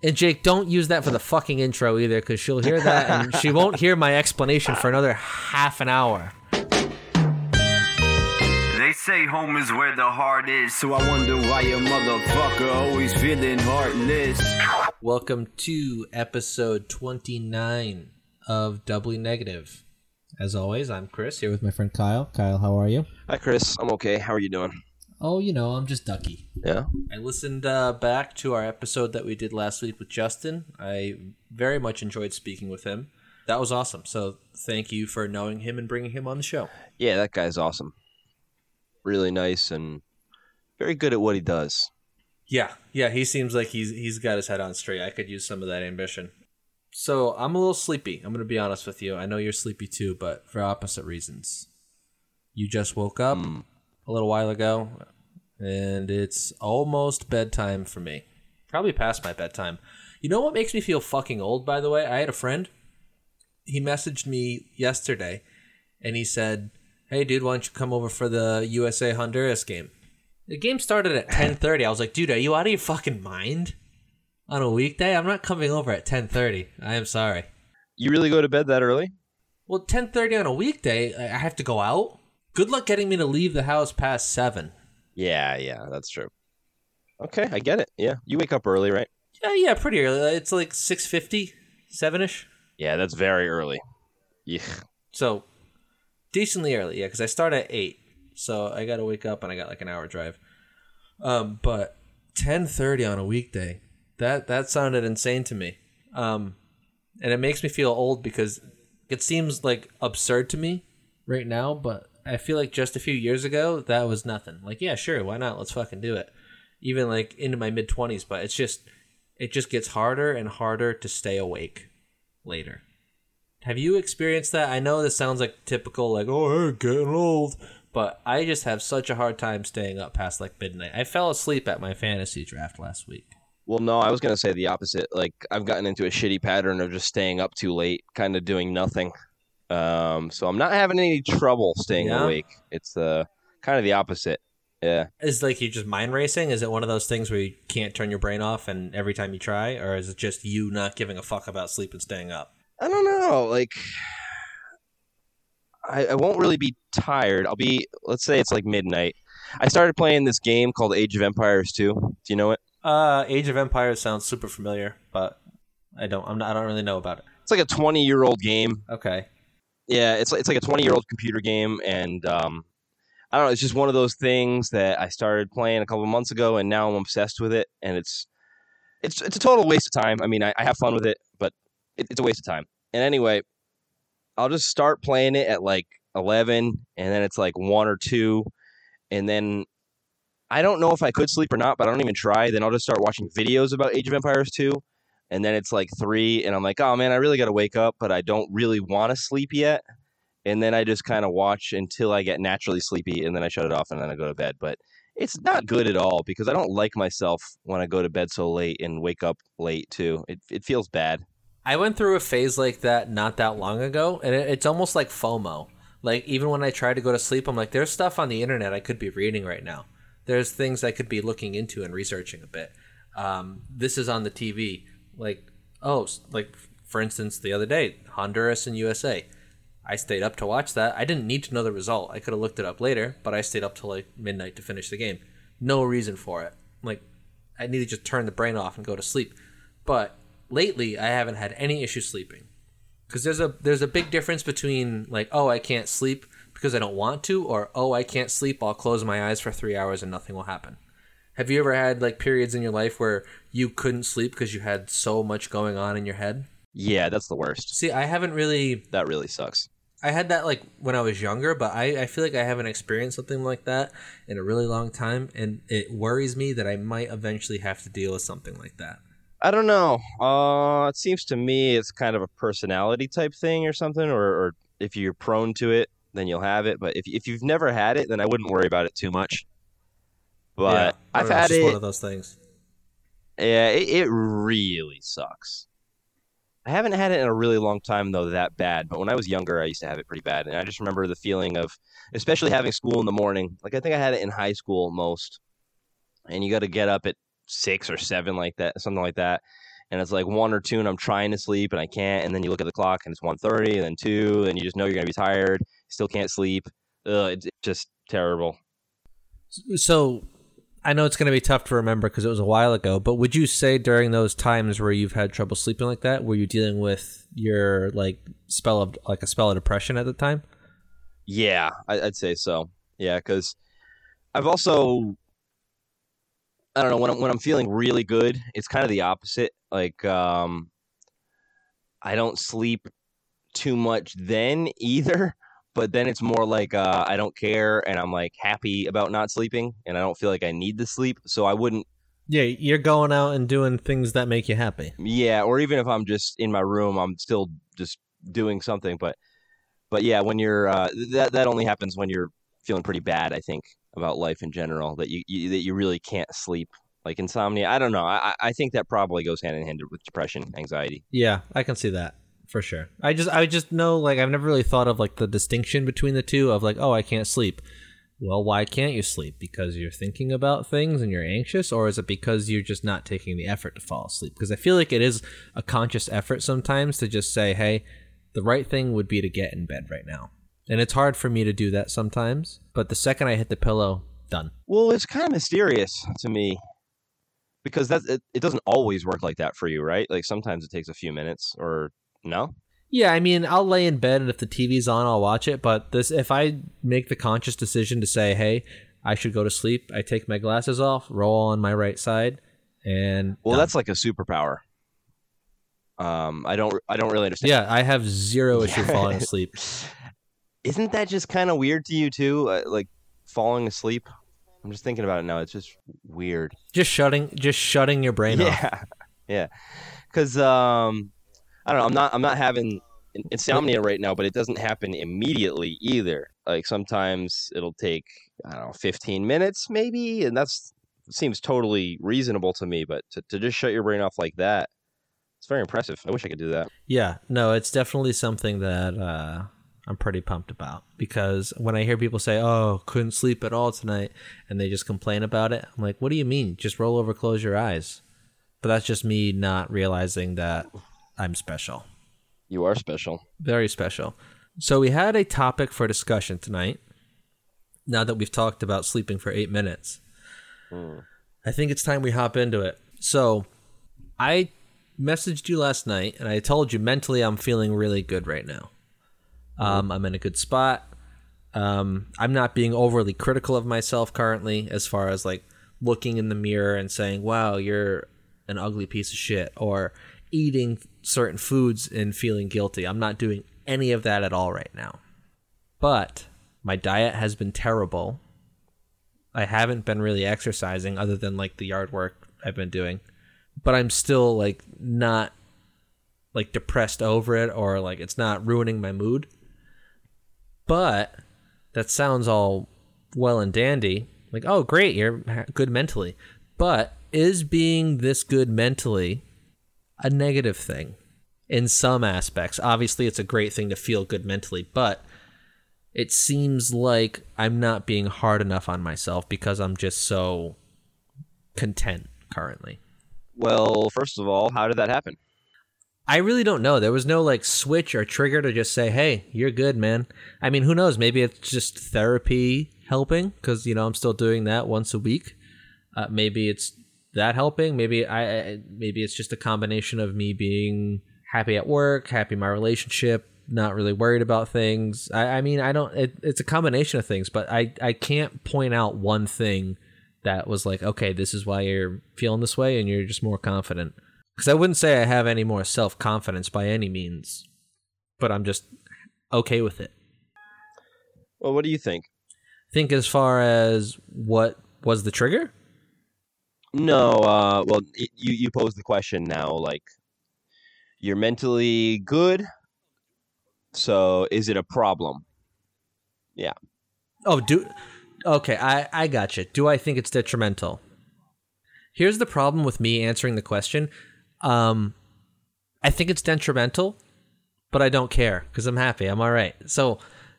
And Jake, don't use that for the fucking intro either, because she'll hear that and she won't hear my explanation for another half an hour. They say home is where the heart is, so I wonder why your motherfucker always feeling heartless. Welcome to episode 29 of Doubly Negative. As always, I'm Chris here with my friend Kyle. Kyle, how are you? Hi, Chris. I'm okay. How are you doing? Oh, you know, I'm just ducky. Yeah. I listened uh, back to our episode that we did last week with Justin. I very much enjoyed speaking with him. That was awesome. So thank you for knowing him and bringing him on the show. Yeah, that guy's awesome. Really nice and very good at what he does. Yeah, yeah, he seems like he's he's got his head on straight. I could use some of that ambition. So I'm a little sleepy. I'm gonna be honest with you. I know you're sleepy too, but for opposite reasons. You just woke up Mm. A little while ago, and it's almost bedtime for me. Probably past my bedtime. You know what makes me feel fucking old? By the way, I had a friend. He messaged me yesterday, and he said, "Hey, dude, why don't you come over for the USA Honduras game?" The game started at 10:30. I was like, "Dude, are you out of your fucking mind?" On a weekday, I'm not coming over at 10:30. I am sorry. You really go to bed that early? Well, 10:30 on a weekday, I I have to go out. Good luck getting me to leave the house past 7. Yeah, yeah, that's true. Okay, I get it. Yeah, you wake up early, right? Yeah, yeah, pretty early. It's like 6:50, 7ish. Yeah, that's very early. Yeah. So, decently early, yeah, cuz I start at 8. So, I got to wake up and I got like an hour drive. Um, but 10:30 on a weekday. That that sounded insane to me. Um, and it makes me feel old because it seems like absurd to me right now, but I feel like just a few years ago that was nothing. Like, yeah, sure, why not? Let's fucking do it. Even like into my mid 20s, but it's just it just gets harder and harder to stay awake later. Have you experienced that? I know this sounds like typical like, "Oh, hey, getting old." But I just have such a hard time staying up past like midnight. I fell asleep at my fantasy draft last week. Well, no, I was going to say the opposite. Like, I've gotten into a shitty pattern of just staying up too late, kind of doing nothing. Um, so I'm not having any trouble staying Yeah? awake. It's uh, kind of the opposite. Yeah. Is like you just mind racing? Is it one of those things where you can't turn your brain off and every time you try, or is it just you not giving a fuck about sleep and staying up? I don't know. Like, I, I won't really be tired. I'll be, let's say it's like midnight. I started playing this game called Age of Empires 2. Do you know it? Uh, Age of Empires sounds super familiar, but I don't. I'm not. I don't really know about it. It's like a 20 year old game. Okay. Yeah, it's it's like a 20 year old computer game. And um, I don't know. It's just one of those things that I started playing a couple months ago, and now I'm obsessed with it. And it's, it's, it's a total waste of time. I mean, I, I have fun with it, but it, it's a waste of time. And anyway, I'll just start playing it at like 11, and then it's like one or two, and then I don't know if I could sleep or not, but I don't even try. Then I'll just start watching videos about Age of Empires 2, and then it's like three, and I'm like, oh man, I really got to wake up, but I don't really want to sleep yet. And then I just kind of watch until I get naturally sleepy, and then I shut it off, and then I go to bed. But it's not good at all because I don't like myself when I go to bed so late and wake up late too. It it feels bad. I went through a phase like that not that long ago, and it, it's almost like FOMO. Like even when I try to go to sleep, I'm like, there's stuff on the internet I could be reading right now. There's things I could be looking into and researching a bit. Um, this is on the TV. Like, oh, like for instance, the other day, Honduras and USA. I stayed up to watch that. I didn't need to know the result. I could have looked it up later, but I stayed up till like midnight to finish the game. No reason for it. Like, I need to just turn the brain off and go to sleep. But lately, I haven't had any issue sleeping because there's a there's a big difference between like oh I can't sleep because I don't want to or oh I can't sleep I'll close my eyes for three hours and nothing will happen. Have you ever had like periods in your life where you couldn't sleep because you had so much going on in your head? Yeah, that's the worst. See, I haven't really That really sucks. I had that like when I was younger, but I, I feel like I haven't experienced something like that in a really long time, and it worries me that I might eventually have to deal with something like that. I don't know. Uh, it seems to me it's kind of a personality type thing or something, or, or if you're prone to it, then you'll have it. But if if you've never had it, then I wouldn't worry about it too much. But Yeah, I I've don't know, it's had just it. one of those things. Yeah, it, it really sucks. I haven't had it in a really long time though that bad, but when I was younger I used to have it pretty bad and I just remember the feeling of especially having school in the morning. Like I think I had it in high school most. And you got to get up at 6 or 7 like that, something like that. and it's like one or two, and I'm trying to sleep and I can't, and then you look at the clock and it's 1.30, and then two, and you just know you're gonna be tired, still can't sleep. Ugh, it's, it's just terrible. So I know it's going to be tough to remember because it was a while ago, but would you say during those times where you've had trouble sleeping like that, were you dealing with your like spell of like a spell of depression at the time? Yeah, I'd say so. Yeah, because I've also I don't know when I'm when I'm feeling really good, it's kind of the opposite. Like um, I don't sleep too much then either, but then it's more like uh, I don't care and I'm like happy about not sleeping and I don't feel like I need the sleep, so I wouldn't. Yeah, you're going out and doing things that make you happy. Yeah, or even if I'm just in my room, I'm still just doing something. But but yeah, when you're uh, that that only happens when you're feeling pretty bad. I think about life in general that you, you that you really can't sleep like insomnia i don't know I, I think that probably goes hand in hand with depression anxiety Yeah, I can see that for sure. I just I just know like I've never really thought of like the distinction between the two of like oh I can't sleep. Well, why can't you sleep? Because you're thinking about things and you're anxious, or is it because you're just not taking the effort to fall asleep? Because I feel like it is a conscious effort sometimes to just say, hey, the right thing would be to get in bed right now. And it's hard for me to do that sometimes, but the second I hit the pillow, done. well it's kind of mysterious to me because that it, it doesn't always work like that for you right like sometimes it takes a few minutes or no? Yeah, I mean, I'll lay in bed and if the TV's on, I'll watch it. But this, if I make the conscious decision to say, "Hey, I should go to sleep," I take my glasses off, roll on my right side, and well that's like a superpower. Um i don't i don't really understand. Yeah, I have zero issue falling asleep. isn't that just kind of weird to you too? Uh, like falling asleep? I'm just thinking about it now. It's just weird. Just shutting, just shutting your brain off. yeah yeah. Because um i don't know i'm not i'm not having insomnia right now but it doesn't happen immediately either like sometimes it'll take i don't know 15 minutes maybe and that's seems totally reasonable to me but to, to just shut your brain off like that it's very impressive i wish i could do that Yeah, no, it's definitely something that uh, I'm pretty pumped about because when I hear people say, "Oh, couldn't sleep at all tonight," and they just complain about it, I'm like, "What do you mean? Just roll over, close your eyes." But that's just me not realizing that I'm special, you are special very special. So we had a topic for discussion tonight. Now that we've talked about sleeping for eight minutes, I think it's time we hop into it. So I messaged you last night and I told you mentally I'm feeling really good right now. Um, I'm in a good spot. Um, I'm not being overly critical of myself currently, as far as like looking in the mirror and saying, wow, you're an ugly piece of shit, or eating certain foods and feeling guilty. I'm not doing any of that at all right now. But my diet has been terrible. I haven't been really exercising other than like the yard work I've been doing. But I'm still like not like depressed over it or like it's not ruining my mood. But that sounds all well and dandy. Like, oh, great, you're good mentally. But is being this good mentally a negative thing in some aspects? Obviously, it's a great thing to feel good mentally, but it seems like I'm not being hard enough on myself because I'm just so content currently. well first of all how did that happen I really don't know. There was no like switch or trigger to just say, "Hey, you're good, man." I mean, who knows? Maybe it's just therapy helping because you know I'm still doing that once a week. Uh, maybe it's that helping. Maybe I, maybe it's just a combination of me being happy at work, happy in my relationship, not really worried about things. I, I mean, I don't. It, it's a combination of things, but I I can't point out one thing that was like, okay, this is why you're feeling this way, and you're just more confident. Because I wouldn't say I have any more self confidence by any means, but I'm just okay with it. well what do you think think as far as what was the trigger? No, uh, well, you you pose the question now. Like, you're mentally good, so is it a problem? Yeah. Oh, do okay. I I got you. Do I think it's detrimental? Here's the problem with me answering the question. Um, I think it's detrimental, but I don't care because I'm happy. I'm all right. So.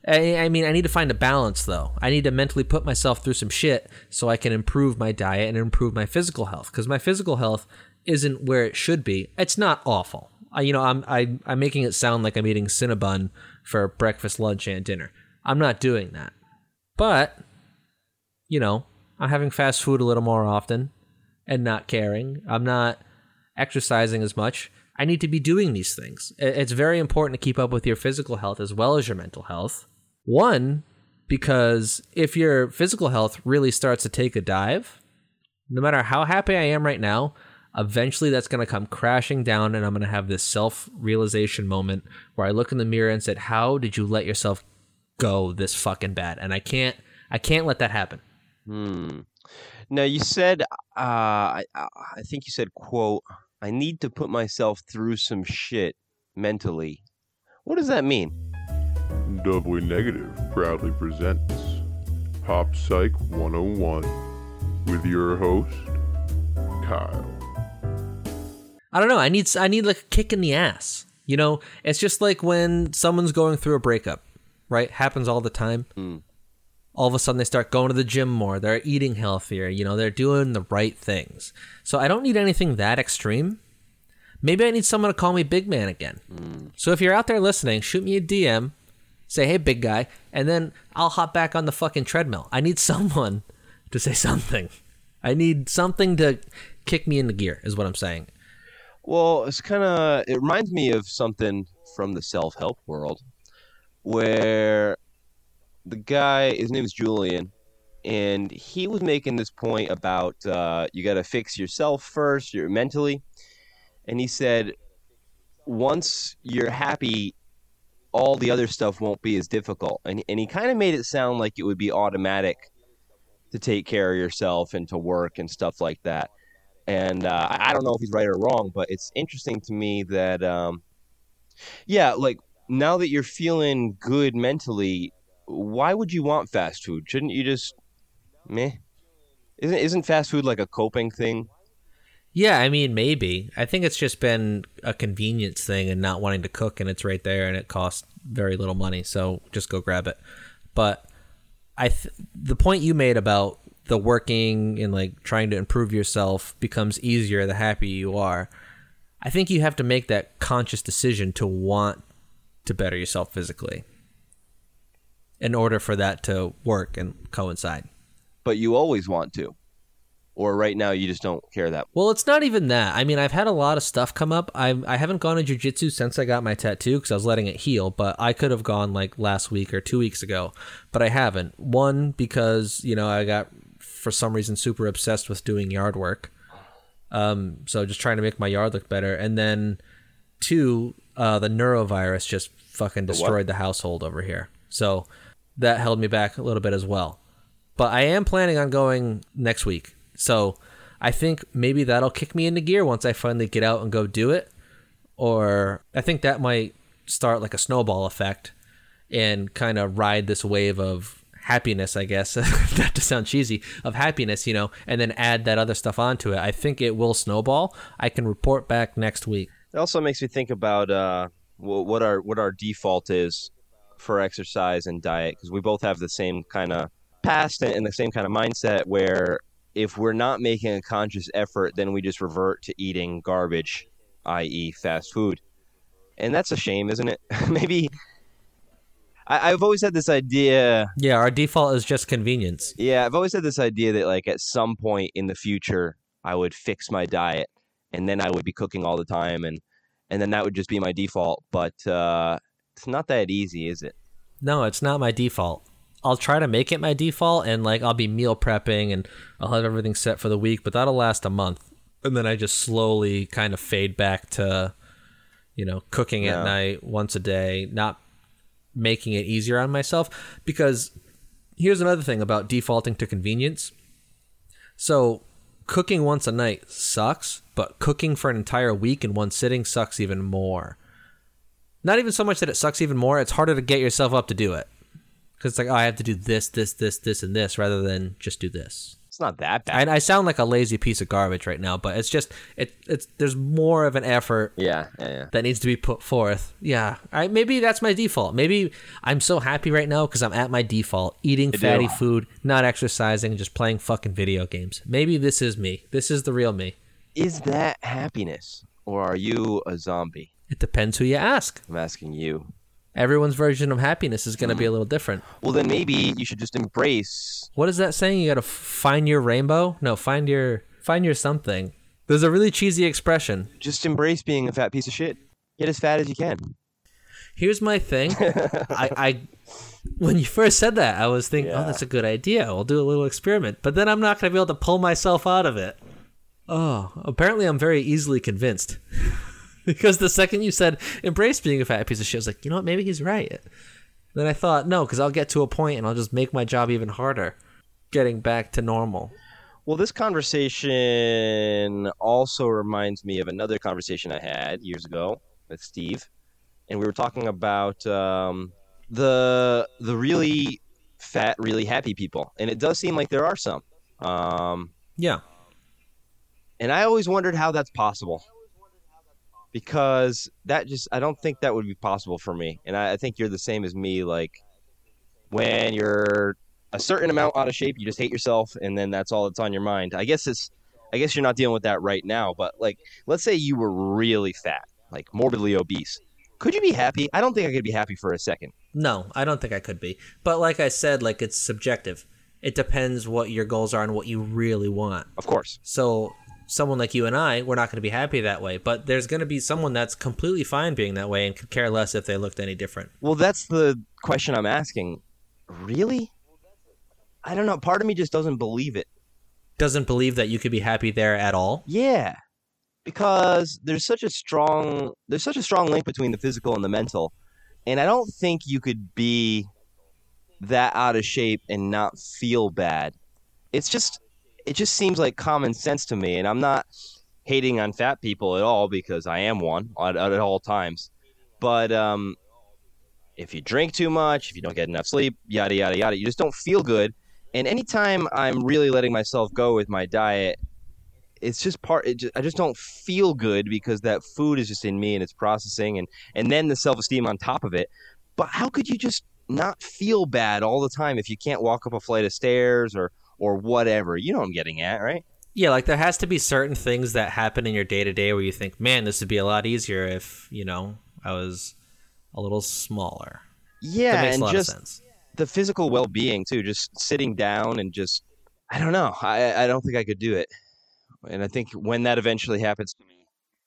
I, I mean, I need to find a balance though. I need to mentally put myself through some shit so I can improve my diet and improve my physical health. Because my physical health isn't where it should be, it's not awful. I, you know, I'm I, I'm making it sound like I'm eating Cinnabon for breakfast, lunch, and dinner. I'm not doing that. But, you know, I'm having fast food a little more often and not caring. I'm not exercising as much. I need to be doing these things. It's very important to keep up with your physical health as well as your mental health. One, because if your physical health really starts to take a dive, no matter how happy I am right now, eventually that's going to come crashing down and I'm going to have this self realization moment where I look in the mirror and said, "How did you let yourself go this fucking bad?" And I can't I can't let that happen. Hmm. Now you said, uh, I, I I think you said, "quote I need to put myself through some shit mentally." What does that mean? Doubly Negative proudly presents Pop Psych 101 with your host, Kyle. I don't know. I need I need like a kick in the ass. You know, it's just like when someone's going through a breakup, right? Happens all the time. Hmm. All of a sudden, they start going to the gym more. They're eating healthier. You know, they're doing the right things. So I don't need anything that extreme. Maybe I need someone to call me big man again. Hmm. So if you're out there listening, shoot me a DM, say hey big guy, and then I'll hop back on the fucking treadmill. I need someone to say something. I need something to kick me into gear. Is what I'm saying. Well, it's kind of it reminds me of something from the self-help world where the guy his name is Julian and he was making this point about uh, you got to fix yourself first, you're mentally. And he said once you're happy all the other stuff won't be as difficult. And and he kind of made it sound like it would be automatic to take care of yourself and to work and stuff like that and uh, I don't know if he's right or wrong, but it's interesting to me that, um, yeah, like now that you're feeling good mentally, why would you want fast food? Shouldn't you just, meh? Isn't isn't fast food like a coping thing? Yeah, I mean, maybe. I think it's just been a convenience thing and not wanting to cook, and it's right there, and it costs very little money, so just go grab it. But I, th- the point you made about the working and like trying to improve yourself becomes easier the happier you are. I think you have to make that conscious decision to want to better yourself physically in order for that to work and coincide. But you always want to, or right now you just don't care that. Well, it's not even that. I mean, I've had a lot of stuff come up. I I haven't gone to jujitsu since I got my tattoo because I was letting it heal. But I could have gone like last week or two weeks ago, but I haven't. One because you know I got for some reason super obsessed with doing yard work. Um, so just trying to make my yard look better, and then two, uh, the neurovirus just fucking destroyed the household over here. So that held me back a little bit as well. But I am planning on going next week. So I think maybe that'll kick me into gear once I finally get out and go do it. Or I think that might start like a snowball effect and kind of ride this wave of happiness, I guess, not to sound cheesy, of happiness, you know, and then add that other stuff onto it. I think it will snowball. I can report back next week. It also makes me think about uh, what our what our default is for exercise and diet because we both have the same kind of past and the same kind of mindset where if we're not making a conscious effort, then we just revert to eating garbage, i.e., fast food, and that's a shame, isn't it? Maybe I, I've always had this idea. Yeah, our default is just convenience. Yeah, I've always had this idea that like at some point in the future, I would fix my diet, and then I would be cooking all the time, and and then that would just be my default. But uh, it's not that easy, is it? No, it's not my default. I'll try to make it my default and like I'll be meal prepping and I'll have everything set for the week, but that'll last a month. And then I just slowly kind of fade back to you know, cooking Yeah. at night once a day, not making it easier on myself because here's another thing about defaulting to convenience. So, cooking once a night sucks, but cooking for an entire week in one sitting sucks even more. Not even so much that it sucks even more, it's harder to get yourself up to do it. Because it's like, oh, I have to do this, this, this, this, and this rather than just do this. It's not that bad. I, I sound like a lazy piece of garbage right now, but it's just it it's there's more of an effort yeah, yeah, yeah. that needs to be put forth. Yeah, I, maybe that's my default. Maybe I'm so happy right now because I'm at my default, eating fatty food, not exercising, just playing fucking video games. Maybe this is me. This is the real me. is that happiness or are you a zombie? It depends who you ask. I'm asking you. Everyone's version of happiness is going to be a mm. little different. Well, then maybe you should just embrace. What is that saying? You got to find your rainbow? No, find your find your something. There's a really cheesy expression. Just embrace being a fat piece of shit. Get as fat as you can. Here's my thing. I, I when you first said that, I was thinking, oh, Yeah. oh, that's a good idea. We'll do a little experiment. But then I'm not going to be able to pull myself out of it. Oh, apparently I'm very easily convinced. Because the second you said embrace being a fat piece of shit, I was like, you know what? Maybe he's right. Then I thought, no, because I'll get to a point and I'll just make my job even harder getting back to normal. Well, this conversation also reminds me of another conversation I had years ago with Steve, and we were talking about um, the the really fat, really happy people, and it does seem like there are some. Um, Yeah. and I always wondered how that's possible, because that just I don't think that would be possible for me, and I, I think you're the same as me. Like when you're a certain amount out of shape, you just hate yourself, and then that's all that's on your mind. I guess it's, I guess you're not dealing with that right now, but like, let's say you were really fat, like morbidly obese. Could you be happy? I don't think I could be happy for a second. No, I don't think I could be. But like I said, like it's subjective. It depends what your goals are and what you really want. Of course. So someone like you and I, we're not going to be happy that way. But there's going to be someone that's completely fine being that way and could care less if they looked any different. Well, that's the question I'm asking. Really? I don't know. Part of me just doesn't believe it. Doesn't believe that you could be happy there at all. Yeah, because there's such a strong there's such a strong link between the physical and the mental, and I don't think you could be that out of shape and not feel bad. It's just it just seems like common sense to me, and I'm not hating on fat people at all because I am one at, at all times. But um, if you drink too much, if you don't get enough sleep, yada yada yada, you just don't feel good. And anytime I'm really letting myself go with my diet, it's just part. It just, I just don't feel good because that food is just in me and it's processing, and and then the self esteem on top of it. But how could you just not feel bad all the time if you can't walk up a flight of stairs or or whatever? You know what I'm getting at, right? Yeah, like there has to be certain things that happen in your day to day where you think, man, this would be a lot easier if, you know, I was a little smaller. Yeah, that makes and a lot just of sense. the physical well being too. Just sitting down and just I don't know. I I don't think I could do it. And I think when that eventually happens to me,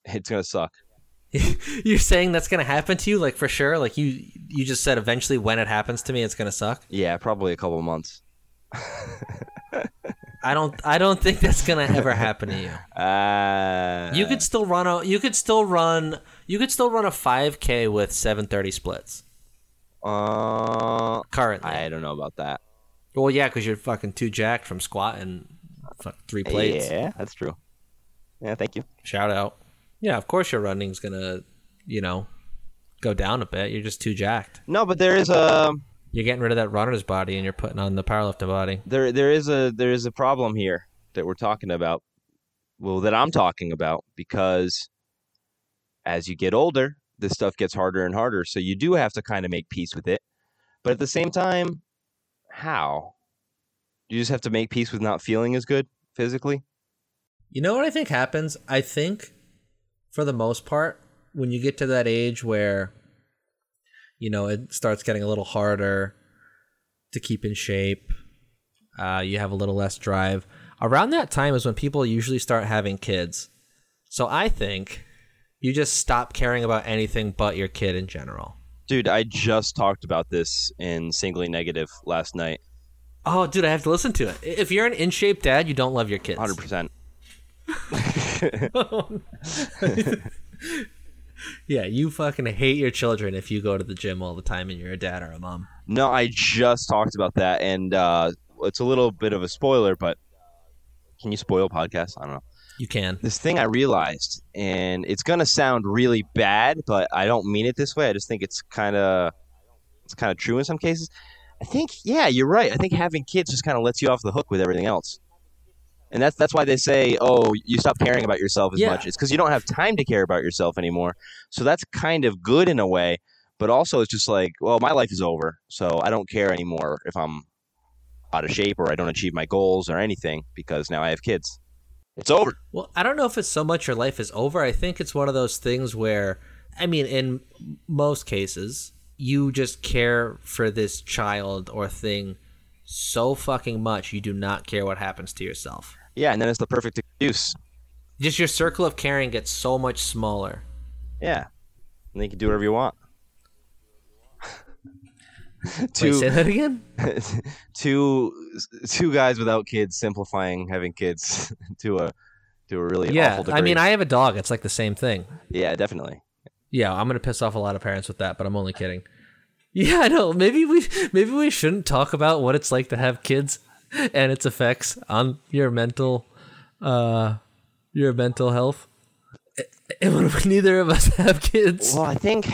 it's gonna suck. You're saying that's gonna happen to you, like for sure. Like you, you just said eventually when it happens to me, it's gonna suck. Yeah, probably a couple of months. I don't, I don't think that's gonna ever happen to you. Uh, You could still run a, you could still run, you could still run a 5K with 730 splits Uh, currently. I don't know about that. well, yeah, because you're fucking too jacked from squatting fuck, three plates. Yeah, that's true. Yeah, thank you. Shout out. Yeah, of course your running's gonna, you know, go down a bit. You're just too jacked. No, but there is a You're getting rid of that runner's body and you're putting on the powerlifting body. there there is a there is a problem here that we're talking about. Well, that I'm talking about because as you get older, this stuff gets harder and harder. So you do have to kind of make peace with it. But at the same time, how? You just have to make peace with not feeling as good physically. You know what I think happens? I think, for the most part, when you get to that age where, you know, it starts getting a little harder to keep in shape, uh, you have a little less drive. Around that time is when people usually start having kids. So I think you just stop caring about anything but your kid in general. Dude, I just talked about this in Singly Negative last night. Oh, dude, I have to listen to it. If you're an in shape dad, you don't love your kids. 100%. Yeah, you fucking hate your children if you go to the gym all the time and you're a dad or a mom. No, I just talked about that, and uh, it's a little bit of a spoiler, but can you spoil podcasts? I don't know. You can. This thing I realized, and it's gonna sound really bad, but I don't mean it this way. I just think it's kind of it's kind of true in some cases. I think, yeah, you're right. I think having kids just kind of lets you off the hook with everything else, and that's that's why they say, oh, you stop caring about yourself as Yeah. much. It's because you don't have time to care about yourself anymore. So that's kind of good in a way, but also it's just like, well, my life is over, so I don't care anymore if I'm out of shape or I don't achieve my goals or anything because now I have kids. It's over. Well, I don't know if it's so much your life is over. I think it's one of those things where, I mean, in most cases, you just care for this child or thing so fucking much you do not care what happens to yourself. Yeah, and then it's the perfect excuse. Just your circle of caring gets so much smaller. Yeah, and then you can do whatever you want. Wait, two, say that again? two, two guys without kids simplifying having kids to a to a really yeah, awful degree. I mean, I have a dog. It's like the same thing. yeah, definitely. Yeah, I'm gonna piss off a lot of parents with that, but I'm only kidding. Yeah, I know. Maybe we maybe we shouldn't talk about what it's like to have kids and its effects on your mental uh your mental health. And what neither of us have kids? Well, I think.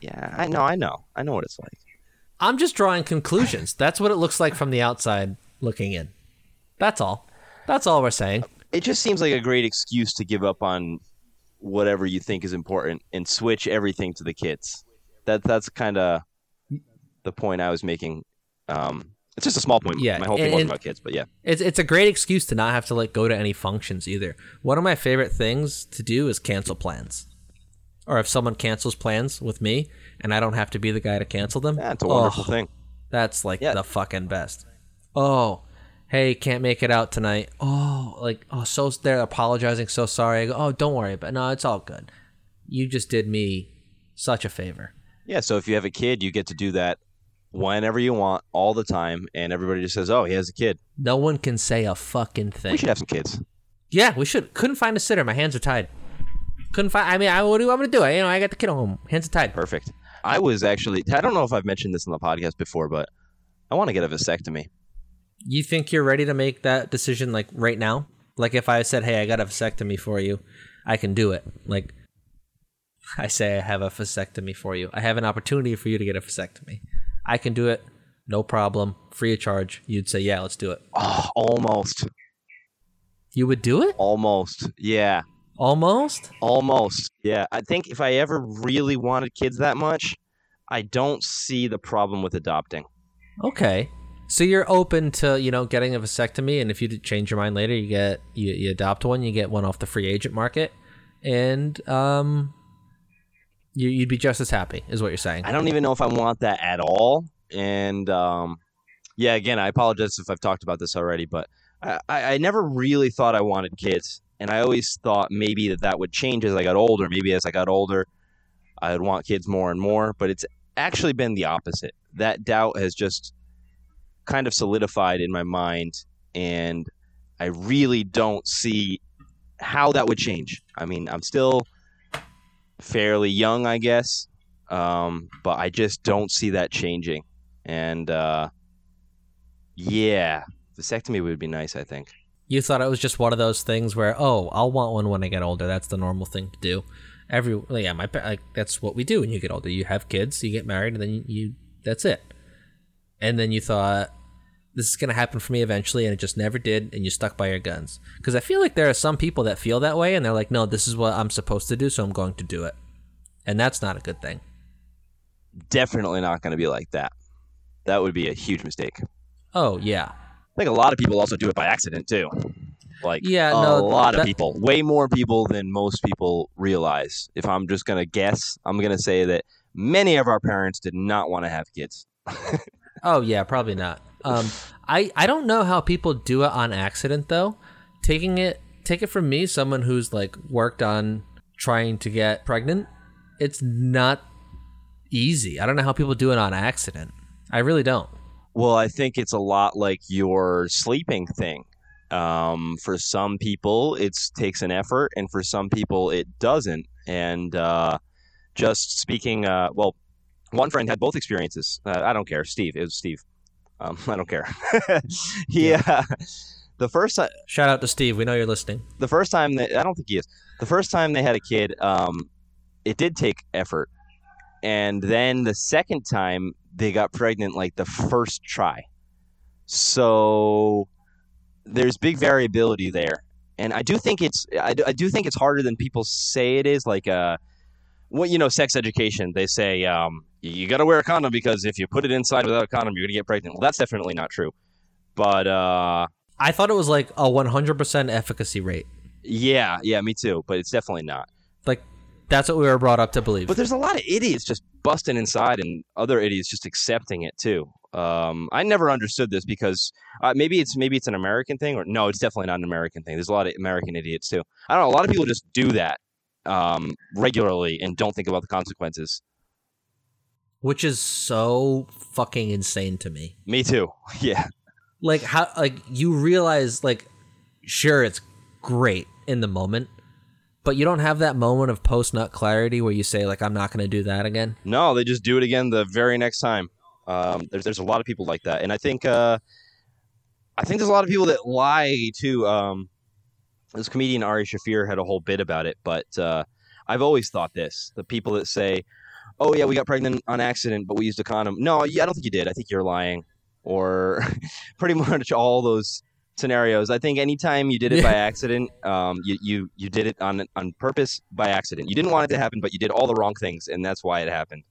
Yeah, I know, I know, I know what it's like. I'm just drawing conclusions. That's what it looks like from the outside looking in. That's all. That's all we're saying. It just seems like a great excuse to give up on whatever you think is important and switch everything to the kids. That that's kind of the point I was making. Um, it's just a small point. Yeah, my whole thing and- wasn't about kids, but yeah. It's it's a great excuse to not have to like go to any functions either. One of my favorite things to do is cancel plans. Or if someone cancels plans with me and I don't have to be the guy to cancel them. Yeah, it's a wonderful oh, thing. That's like Yeah. the fucking best. Oh, hey, can't make it out tonight. Oh, like oh, so they're apologizing, so sorry. I go, oh, don't worry, but no, it's all good. You just did me such a favor. Yeah, so if you have a kid, you get to do that whenever you want, all the time, and everybody just says, "Oh, he has a kid. No one can say a fucking thing. We should have some kids." Yeah, we should. Couldn't find a sitter. My hands are tied. Couldn't find. I mean, I what do I'm gonna do? I, you know, I got the kid at home. Hands are tied. Perfect. I was actually. I don't know if I've mentioned this on the podcast before, but I want to get a vasectomy. You think you're ready to make that decision like right now? Like if I said, "Hey, I got a vasectomy for you," I can do it. Like I say, I have a vasectomy for you. I have an opportunity for you to get a vasectomy. I can do it, no problem, free of charge. You'd say, "Yeah, let's do it." Oh, almost, You would do it? almost. Yeah, Almost? almost. Yeah, I think if I ever really wanted kids that much, I don't see the problem with adopting. Okay. So you're open to you know getting a vasectomy, and if you change your mind later, you get you, you adopt one, you get one off the free agent market, and um, you, you'd be just as happy, is what you're saying. I don't even know if I want that at all. And um, yeah, again, I apologize if I've talked about this already, but I, I, I never really thought I wanted kids, and I always thought maybe that that would change as I got older. Maybe as I got older, I would want kids more and more. But it's actually been the opposite. That doubt has just kind of solidified in my mind, and I really don't see how that would change. I mean, I'm still fairly young, I guess, um, but I just don't see that changing. And uh, yeah, vasectomy would be nice. I think. You thought it was just one of those things where, oh, I'll want one when I get older. That's the normal thing to do. Every yeah, my like, that's what we do when you get older. You have kids, you get married, and then you, you that's it. And then you thought this is gonna happen for me eventually, and it just never did, and you stuck by your guns. Because I feel like there are some people that feel that way, and they're like, no, this is what I'm supposed to do, so I'm going to do it, and that's not a good thing. Definitely not going to be like that. That would be a huge mistake. Oh yeah, i think a lot of people also do it by accident too. Like Yeah, a no, lot that- of people, way more people than most people realize. If I'm just going to guess, I'm going to say that many of our parents did not want to have kids. Oh yeah, probably not. Um, I I don't know how people do it on accident though. Taking it take it from me, someone who's like worked on trying to get pregnant. It's not easy. I don't know how people do it on accident. I really don't. Well, I think it's a lot like your sleeping thing. Um, for some people, it takes an effort, and for some people, it doesn't. And uh, just speaking, uh, well, one friend had both experiences. Uh, I don't care. Steve, it was Steve. Um, I don't care. he, uh, the first time, Shout out to Steve. We know you're listening. the first time that I don't think he is. The first time they had a kid, um, it did take effort, and then the second time they got pregnant, like the first try. So there's big variability there, and I do think it's I do, I do think it's harder than people say it is. Like uh, what you know, sex education. They say um, you got to wear a condom because if you put it inside without a condom, you're gonna get pregnant. Well, that's definitely not true. But uh, I thought it was like a 100% efficacy rate. Yeah, yeah, me too. But it's definitely not. Like that's what we were brought up to believe. But there's a lot of idiots just busting inside, and other idiots just accepting it too. Um, I never understood this because uh, maybe it's maybe it's an American thing, or no, it's definitely not an American thing. There's a lot of American idiots too. I don't know. A lot of people just do that um, regularly and don't think about the consequences. Which is so fucking insane to me. Me too. Yeah. Like how like you realize like sure it's great in the moment, but you don't have that moment of post nut clarity where you say like I'm not going to do that again. No, they just do it again the very next time. Um, there's there's a lot of people like that, and I think uh, I think there's a lot of people that lie too. Um, this comedian Ari Shaffir had a whole bit about it, but uh, I've always thought this: the people that say, "Oh yeah, we got pregnant on accident, but we used a condom." No, yeah, I don't think you did. I think you're lying, or pretty much all those scenarios. I think anytime you did it by accident, um, you, you you did it on on purpose by accident. You didn't want it to happen, but you did all the wrong things, and that's why it happened.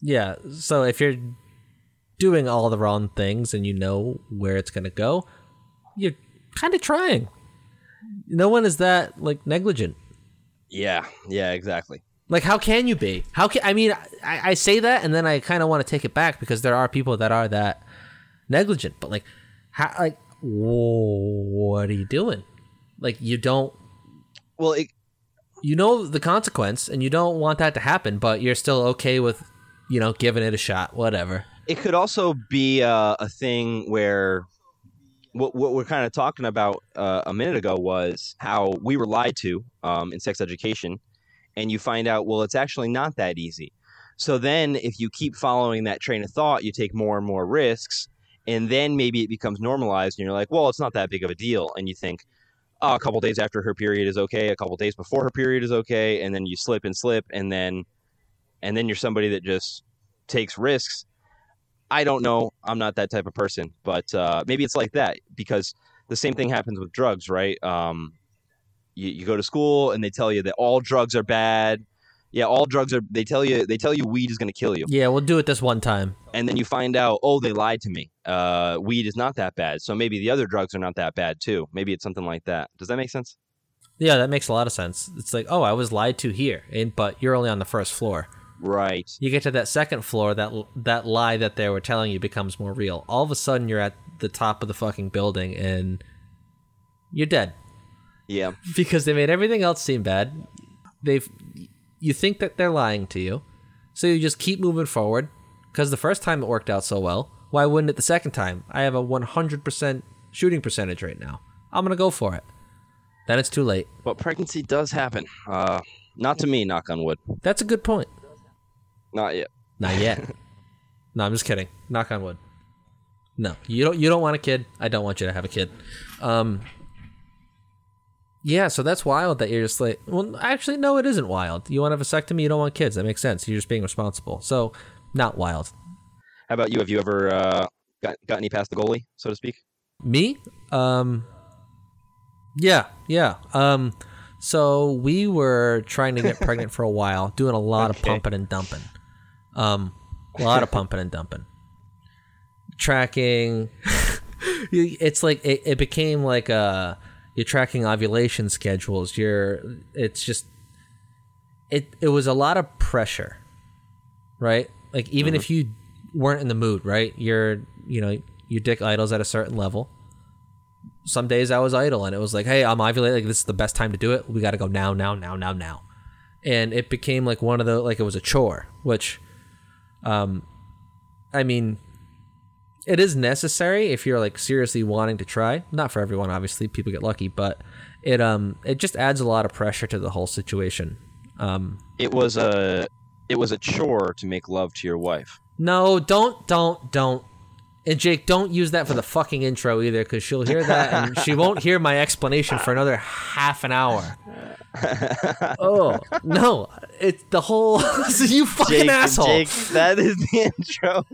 Yeah, so if you're doing all the wrong things and you know where it's going to go, you're kind of trying. No one is that like negligent. Yeah, yeah, exactly. Like, how can you be? How can I mean? I, I say that, and then I kind of want to take it back because there are people that are that negligent. But like, how? Like, whoa, what are you doing? Like, you don't, Well, it, you know the consequence, and you don't want that to happen, but you're still okay with, you know, giving it a shot, whatever. it could also be uh, a thing where what, what we're kind of talking about uh, a minute ago was how we were lied to um, in sex education, and you find out, well, it's actually not that easy. So then, if you keep following that train of thought, you take more and more risks, and then maybe it becomes normalized, and you're like, well, it's not that big of a deal, and you think, oh, a couple days after her period is okay, a couple days before her period is okay, and then you slip and slip, and then, and then you're somebody that just takes risks I don't know. I'm not that type of person, but uh, maybe it's like that because the same thing happens with drugs, right? Um, you, you go to school and they tell you that all drugs are bad. Yeah, all drugs are. They tell you they tell you weed is going to kill you, Yeah, we'll do it this one time. and then you find out, oh, they lied to me. Uh, weed is not that bad, so maybe the other drugs are not that bad too. Maybe it's something like that. Does that make sense? Yeah, that makes a lot of sense. It's like, oh, I was lied to here, and but you're only on the first floor. Right. You get to that second floor, that that lie that they were telling you becomes more real. All of a sudden, you're at the top of the fucking building, and you're dead Yeah. because they made everything else seem bad. They've you think that they're lying to you, so you just keep moving forward. Because the first time it worked out so well, why wouldn't it the second time? I have a 100% shooting percentage right now. I'm gonna go for it. Then it's too late. But pregnancy does happen. Uh, not to me. Knock on wood. That's a good point. Not yet. Not yet. no, I'm just kidding. Knock on wood. No, you don't. You don't want a kid. I don't want you to have a kid. Um. Yeah, so that's wild that you're just like. Well, actually, no, it isn't wild. You want to have a vasectomy. You don't want kids. That makes sense. You're just being responsible. So, not wild. How about you? Have you ever uh, got got any past the goalie, so to speak? Me? Um. Yeah, yeah. Um. So we were trying to get pregnant for a while, doing a lot of pumping and dumping. Um, a lot of pumping and dumping. Tracking. It's like it, it became like uh you're tracking ovulation schedules. You're it's just it it was a lot of pressure, right? Like even if you weren't in the mood, right? You're you know your dick idles at a certain level some days I was idle and it was like, hey, I'm ovulating. Like this is the best time to do it. We got to go now, now, now, now, now. And it became like one of the like it was a chore, which, um, I mean, it is necessary if you're like seriously wanting to try. Not for everyone, obviously. People get lucky, but it um it just adds a lot of pressure to the whole situation. Um, It was a it was a chore to make love to your wife. no, don't, don't, don't. And Jake, don't use that for the fucking intro either, because she'll hear that and she won't hear my explanation for another half an hour. oh no! It's the whole. you fucking asshole, Jake, Jake. that is the intro.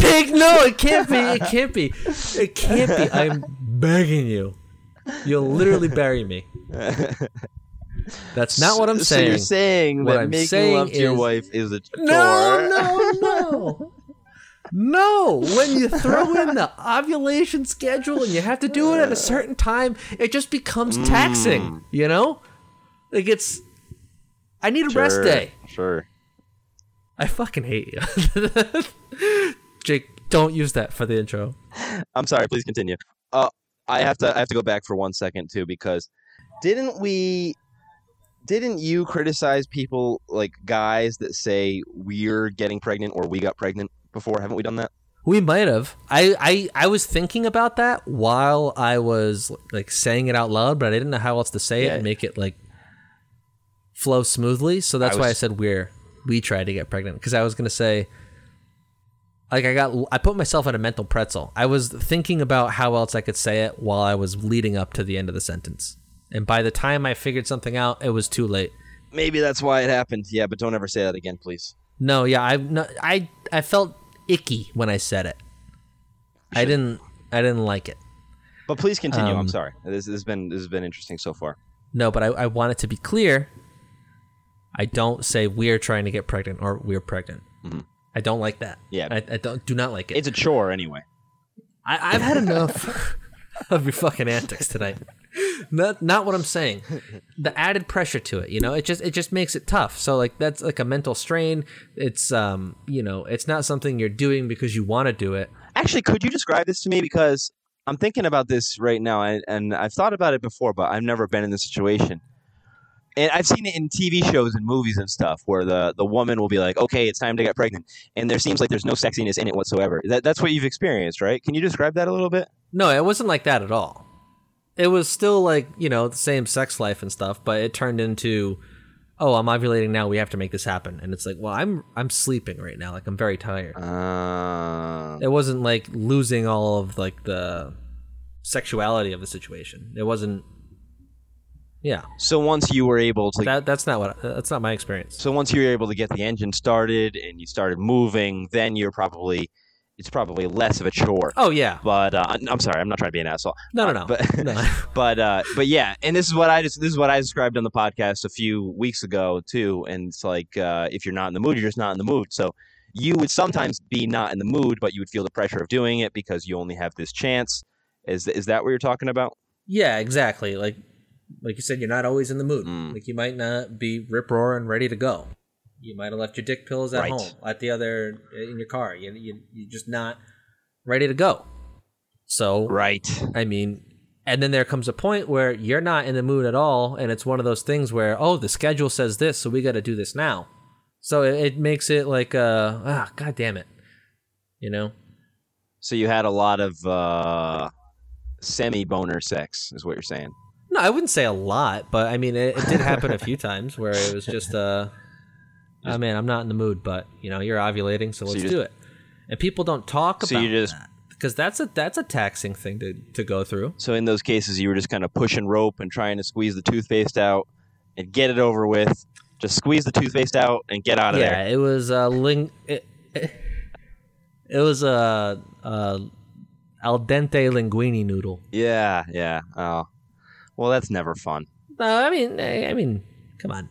No, it can't be. It can't be. It can't be. I'm begging you. You'll literally bury me. That's not what I'm so saying. you're saying What that I'm making saying love to your is- wife is a chore. no, no, no. No, when you throw in the ovulation schedule and you have to do it at a certain time, it just becomes mm. taxing, you know? Like it's I need a rest day. Sure. I fucking hate you. Jake, don't use that for the intro. I'm sorry. Please continue. Uh, I have to. I have to go back for one second too because didn't we? Didn't you criticize people like guys that say we're getting pregnant or we got pregnant before? Haven't we done that? We might have. I, I I was thinking about that while I was like saying it out loud, but I didn't know how else to say it and make it like flow smoothly. So that's I why I said we're we try to get pregnant because I was gonna say like I got I put myself in a mental pretzel. I was thinking about how else I could say it while I was leading up to the end of the sentence, and by the time I figured something out, it was too late. Maybe that's why it happened. Yeah, but don't ever say that again, please. No, yeah, I no, I I felt icky when I said it. I didn't I didn't like it. But please continue. Um, I'm sorry. This, this has been this has been interesting so far. No, but I, I want it to be clear. I don't say we're trying to get pregnant or we're pregnant. I don't like that. Yeah. I, I don't do not like it. It's a chore anyway. I, I've had enough of your fucking antics tonight. Not not what I'm saying. The added pressure to it, you know, it just it just makes it tough. So like that's like a mental strain. It's um you know it's not something you're doing because you want to do it. Actually, could you describe this to me? Because I'm thinking about this right now, and, and I've thought about it before, but I've never been in this situation. And I've seen it in TV shows and movies and stuff, where the, the woman will be like, "Okay, it's time to get pregnant," and there seems like there's no sexiness in it whatsoever. That, that's what you've experienced, right? Can you describe that a little bit? No, it wasn't like that at all. It was still like, you know, the same sex life and stuff, but it turned into, oh, I'm ovulating now, we have to make this happen. And it's like, well, I'm I'm sleeping right now, like I'm very tired. Uh, It wasn't like losing all of like the sexuality of the situation. It wasn't Yeah. so once you were able to, That that's not what that's not my experience. so once you were able to get the engine started and you started moving, then you're probably, it's probably less of a chore. Oh yeah. But uh, I'm sorry, I'm not trying to be an asshole. No, no, Uh, no. But No. but uh, but yeah, and this is what I just this is what I described on the podcast a few weeks ago too. And it's like uh, if you're not in the mood, you're just not in the mood. So you would sometimes be not in the mood, but you would feel the pressure of doing it because you only have this chance. Is is that what you're talking about? Yeah, exactly. Like like you said, you're not always in the mood. Mm. Like you might not be rip roaring ready to go. You might have left your dick pills at Right. home, at the other in your car. You you you're just not ready to go. So Right. I mean, and then there comes a point where you're not in the mood at all, and it's one of those things where oh, the schedule says this, so we got to do this now. So it, it makes it like uh ah, god damn it, you know. So you had a lot of uh, semi boner sex, is what you're saying. I wouldn't say a lot, but I mean, it, it did happen a few times where it was just, uh, oh man, I'm not in the mood, but you know, you're ovulating, so So let's you do it. And people don't talk So about you just- that because that's a that's a taxing thing to to go through. So in those cases, you were just kind of pushing rope and trying to squeeze the toothpaste out and get it over with. Just squeeze the toothpaste out and get out of yeah, there. Yeah, it was a ling. It, it, it was a, a al dente linguini noodle. Yeah, yeah. Oh, well, that's never fun. No, I mean, I, I mean, come on.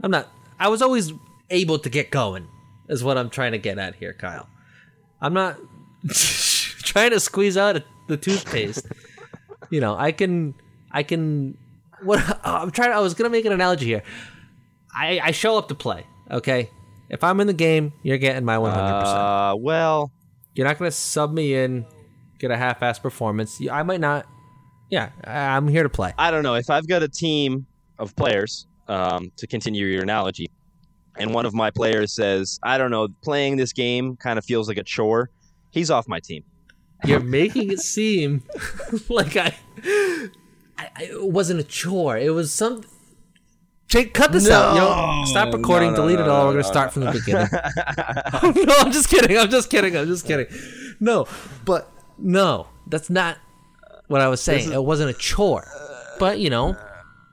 I'm not. I was always able to get going. Is what I'm trying to get at here, Kyle. I'm not trying to squeeze out the toothpaste. you know, I can. I can. What I'm trying. I was gonna make an analogy here. I I show up to play. Okay. If I'm in the game, you're getting my 100. percent Uh, well, You're not gonna sub me in, get a half-ass performance. I might not. Yeah, I- I'm here to play. I don't know. If I've got a team of players, um, to continue your analogy, and one of my players says, "I don't know, playing this game kind of feels like a chore," he's off my team. You're making it seem like I, I, I it wasn't a chore. It was some. Jake, cut this out. You know, stop recording. no, no, delete it all. no, We're gonna no, start from the beginning. oh, no, I'm just kidding. I'm just kidding. I'm just kidding. No, but no, that's not what I was saying. it wasn't a chore. But you know,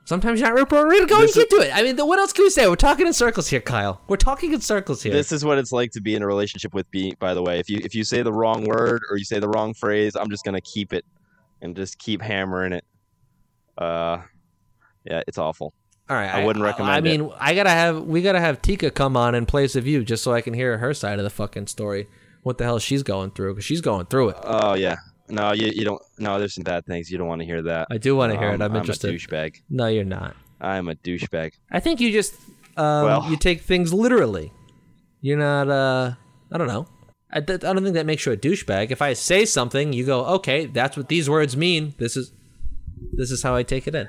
sometimes you're not ready to go. You can't do it. I mean, what else can we say? We're talking in circles here, Kyle. We're talking in circles here. This is what it's like to be in a relationship with me. By the way, if you if you say the wrong word or you say the wrong phrase, I'm just gonna keep it and just keep hammering it. Uh, yeah, it's awful. All right, I wouldn't recommend I, it. mean, I gotta have we gotta have Tika come on in place of you, just so I can hear her side of the fucking story. what the hell she's going through because she's going through it. Oh yeah. No, you, you don't. No, there's some bad things. You don't want to hear that. I do want to hear it. Um, I'm I'm interested. a douchebag. no, you're not. I'm a douchebag. I think you just um, Well- you take things literally. You're not. Uh, I don't know. I, th- I don't think that makes you a douchebag. If I say something, you go, okay, that's what these words mean. This is this is how I take it in.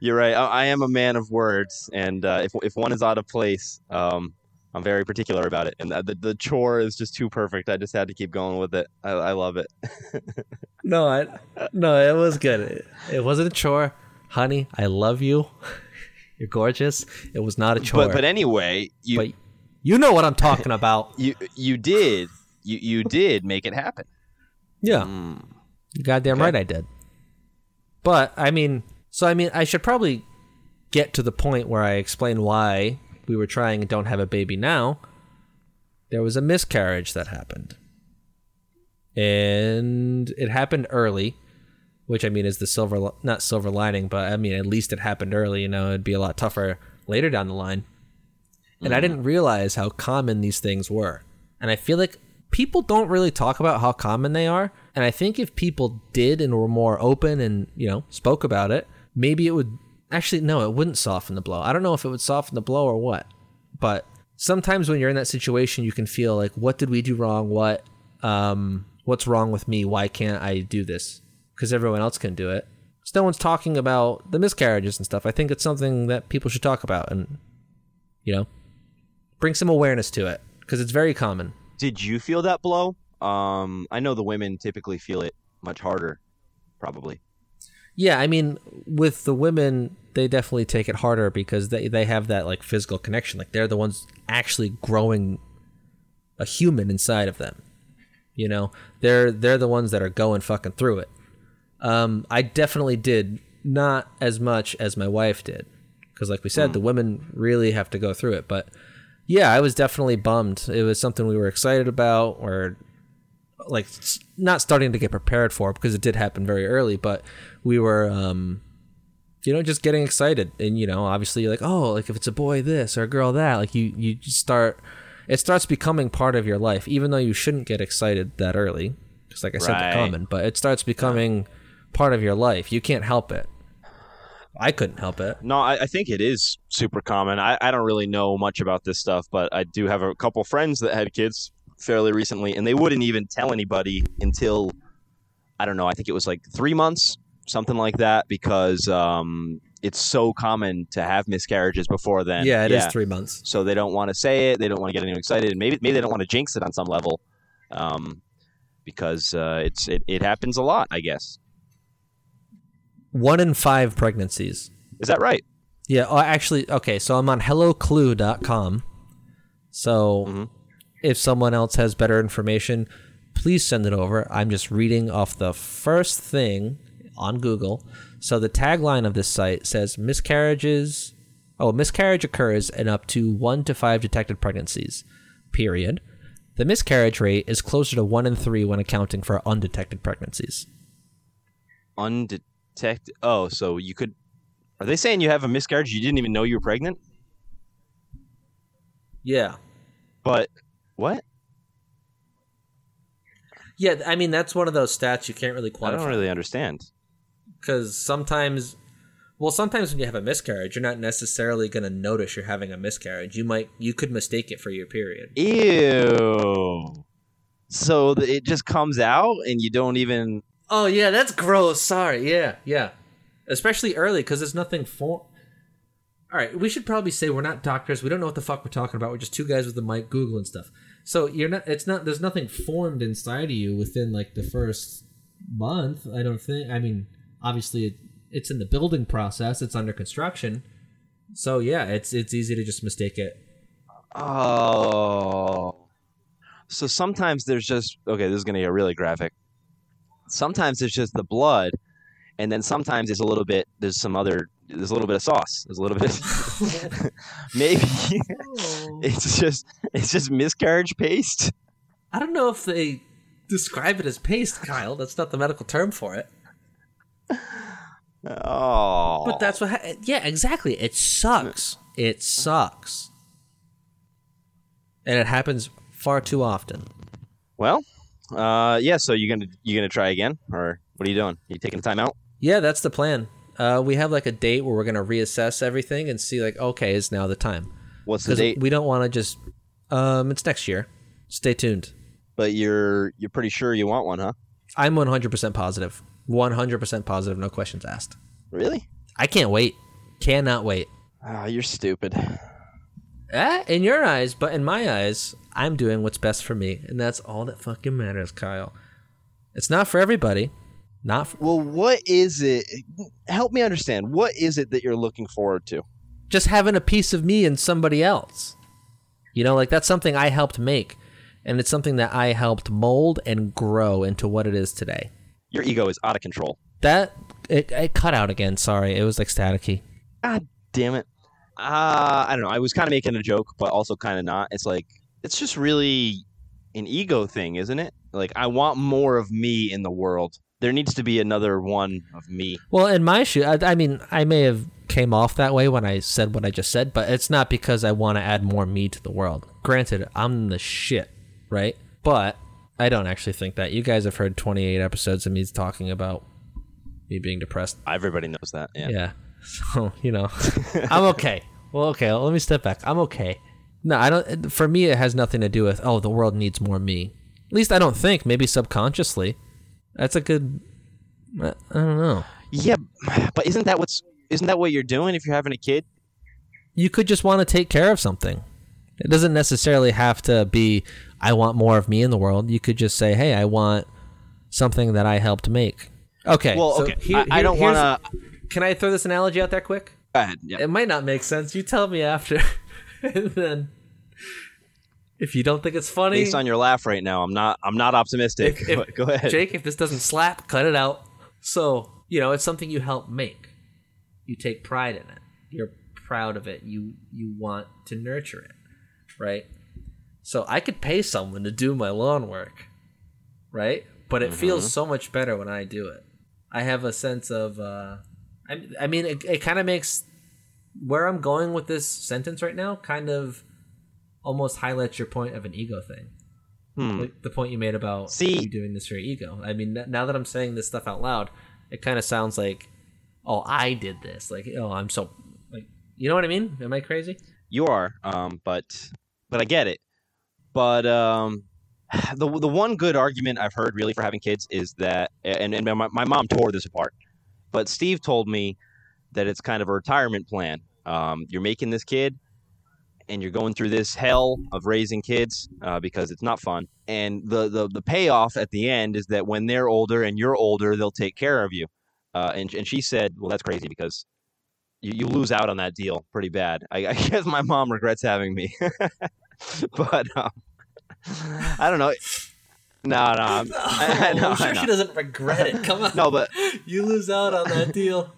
You're right. I, I am a man of words, and uh, if if one is out of place, um, I'm very particular about it. And the, the the chore is just too perfect. I just had to keep going with it. I, I love it. No, I no, it was good. It, it wasn't a chore, honey. I love you. You're gorgeous. It was not a chore. But but anyway, you But you know what I'm talking about. you you did you you did make it happen. Yeah. Mm. You're goddamn Okay. right I did. But I mean, so I mean, I should probably get to the point where I explain why we were trying and don't have a baby now. There was a miscarriage that happened. And it happened early, which I mean is the silver, not silver lining, but I mean at least it happened early, you know, it'd be a lot tougher later down the line. And I mm. didn't realize how common these things were. And I feel like people don't really talk about how common they are. And I think if people did and were more open and, you know, spoke about it, maybe it would actually, no, it wouldn't soften the blow. I don't know if it would soften the blow or what. But sometimes when you're in that situation, you can feel like, what did we do wrong? What, um, what's wrong with me? Why can't I do this? Because everyone else can do it. So no one's talking about the miscarriages and stuff. I think it's something that people should talk about and, you know, bring some awareness to it because it's very common. Did you feel that blow? Um, I know the women typically feel it much harder, probably. Yeah, I mean, with the women, they definitely take it harder because they, they have that like physical connection. Like they're the ones actually growing a human inside of them. You know, they're they're the ones that are going fucking through it. Um, I definitely did not as much as my wife did because, like we said, the women really have to go through it. But yeah, I was definitely bummed. It was something we were excited about, or like not starting to get prepared for because it did happen very early. But we were, um, you know, just getting excited, and you know, obviously, you're like, oh, like if it's a boy this or a girl that, like you you just start. It starts becoming part of your life, even though you shouldn't get excited that early. Because, like I said, Right. they're common, but it starts becoming part of your life. You can't help it. I couldn't help it. No, I, I think it is super common. I, I don't really know much about this stuff, but I do have a couple friends that had kids fairly recently, and they wouldn't even tell anybody until I don't know. I think it was like three months, something like that, because um, it's so common to have miscarriages before then. yeah, it is three months. So they don't want to say it. They don't want to get anyone excited. And maybe maybe they don't want to jinx it on some level, um, because uh, it's it, it happens a lot. I guess One in five pregnancies. is that right? Yeah, oh, actually, okay, so I'm on helloclue.com. So Mhm. If someone else has better information, please send it over. I'm just reading off the first thing on Google. So the tagline of this site says miscarriages. Oh, miscarriage occurs in up to one to five detected pregnancies. Period. The miscarriage rate is closer to one in three when accounting for undetected pregnancies. Undetected. Oh, so you could. Are they saying you have a miscarriage? You didn't even know you were pregnant? Yeah. But what? Yeah, I mean that's one of those stats you can't really quantify. I don't really understand. because sometimes well sometimes when you have a miscarriage you're not necessarily going to notice you're having a miscarriage you might you could mistake it for your period Ew. So it just comes out, and you don't even. oh yeah that's gross sorry yeah yeah especially early because there's nothing for all right we should probably say we're not doctors we don't know what the fuck we're talking about we're just two guys with a mic google and stuff so you're not it's not there's nothing formed inside of you within like the first month i don't think i mean obviously it, it's in the building process it's under construction so yeah it's it's easy to just mistake it Oh. So sometimes there's just okay. This is gonna get really graphic. Sometimes it's just the blood, and then sometimes it's a little bit. There's some other. There's a little bit of sauce. There's a little bit. Of, maybe it's just it's just miscarriage paste. i don't know if they describe it as paste kyle that's not the medical term for it Oh. But that's what. Ha- yeah, exactly. It sucks. It sucks, and it happens far too often. Well, uh, yeah. So you're gonna you're gonna try again, or what are you doing? You taking time out? Yeah, that's the plan. Uh, we have like a date where we're gonna reassess everything and see like, okay, is now the time? What's the date? we don't want to just. Um, it's next year. Stay tuned. but you're you're pretty sure you want one, huh? I'm 100% positive. 100% positive. No questions asked. Really? I can't wait. Cannot wait. Ah, you're stupid. Eh, in your eyes, but in my eyes, I'm doing what's best for me, and that's all that fucking matters, Kyle. It's not for everybody. Not for, Well, what is it? Help me understand. What is it that you're looking forward to? just having a piece of me in somebody else. You know, like that's something I helped make, and it's something that I helped mold and grow into what it is today. Your ego is out of control. That it, it cut out again. Sorry, it was like staticky. God damn it. Uh, I don't know. I was kind of making a joke, but also kind of not. It's like it's just really an ego thing, isn't it? Like I want more of me in the world. There needs to be another one of me. Well, in my shoe, I, I mean, I may have came off that way when I said what I just said, but it's not because I want to add more me to the world. Granted, I'm the shit, right? But I don't actually think that. You guys have heard 28 episodes of me talking about me being depressed. Everybody knows that. Yeah. Yeah. So, you know, I'm okay. Well, okay, let me step back. I'm okay. No, I don't. For me, it has nothing to do with, oh, the world needs more me. At least I don't think. Maybe subconsciously. That's a good. I don't know. Yeah, but isn't that what's isn't that what you're doing if you're having a kid? you could just want to take care of something. It doesn't necessarily have to be I want more of me in the world. You could just say, "Hey, I want something that I helped make." Okay. Well, so okay. here- I, I don't want to. Can I throw this analogy out there quick? Go ahead. Yeah. It might not make sense. You tell me after, and then if you don't think it's funny, Based on your laugh right now, I'm not. I'm not optimistic. If- if- go ahead. Jake, if this doesn't slap, cut it out. So, you know, it's something you help make. You take pride in it. You're proud of it. You you want to nurture it, right? So I could pay someone to do my lawn work, right? But it feels so much better when I do it. I have a sense of, uh, I, I mean, it, it kind of makes where I'm going with this sentence right now kind of almost highlights your point of an ego thing Hmm. like the point you made about See- you doing this for your ego. I mean, now that I'm saying this stuff out loud, it kind of sounds like, oh, I did this. Like, oh, I'm so like, you know what I mean? Am I crazy? You are, um, but but I get it. But um, the the one good argument I've heard really for having kids is that, and and my, my mom tore this apart, but Steve told me that it's kind of a retirement plan. Um, you're making this kid, and you're going through this hell of raising kids uh, because it's not fun. And the, the the payoff at the end is that when they're older and you're older, they'll take care of you. Uh, and and she said, well, that's crazy because you, you lose out on that deal pretty bad. I, I guess my mom regrets having me, but um, I don't know. No, no, I'm, I, I know, I'm sure she doesn't regret it. Come on. No, but you lose out on that deal.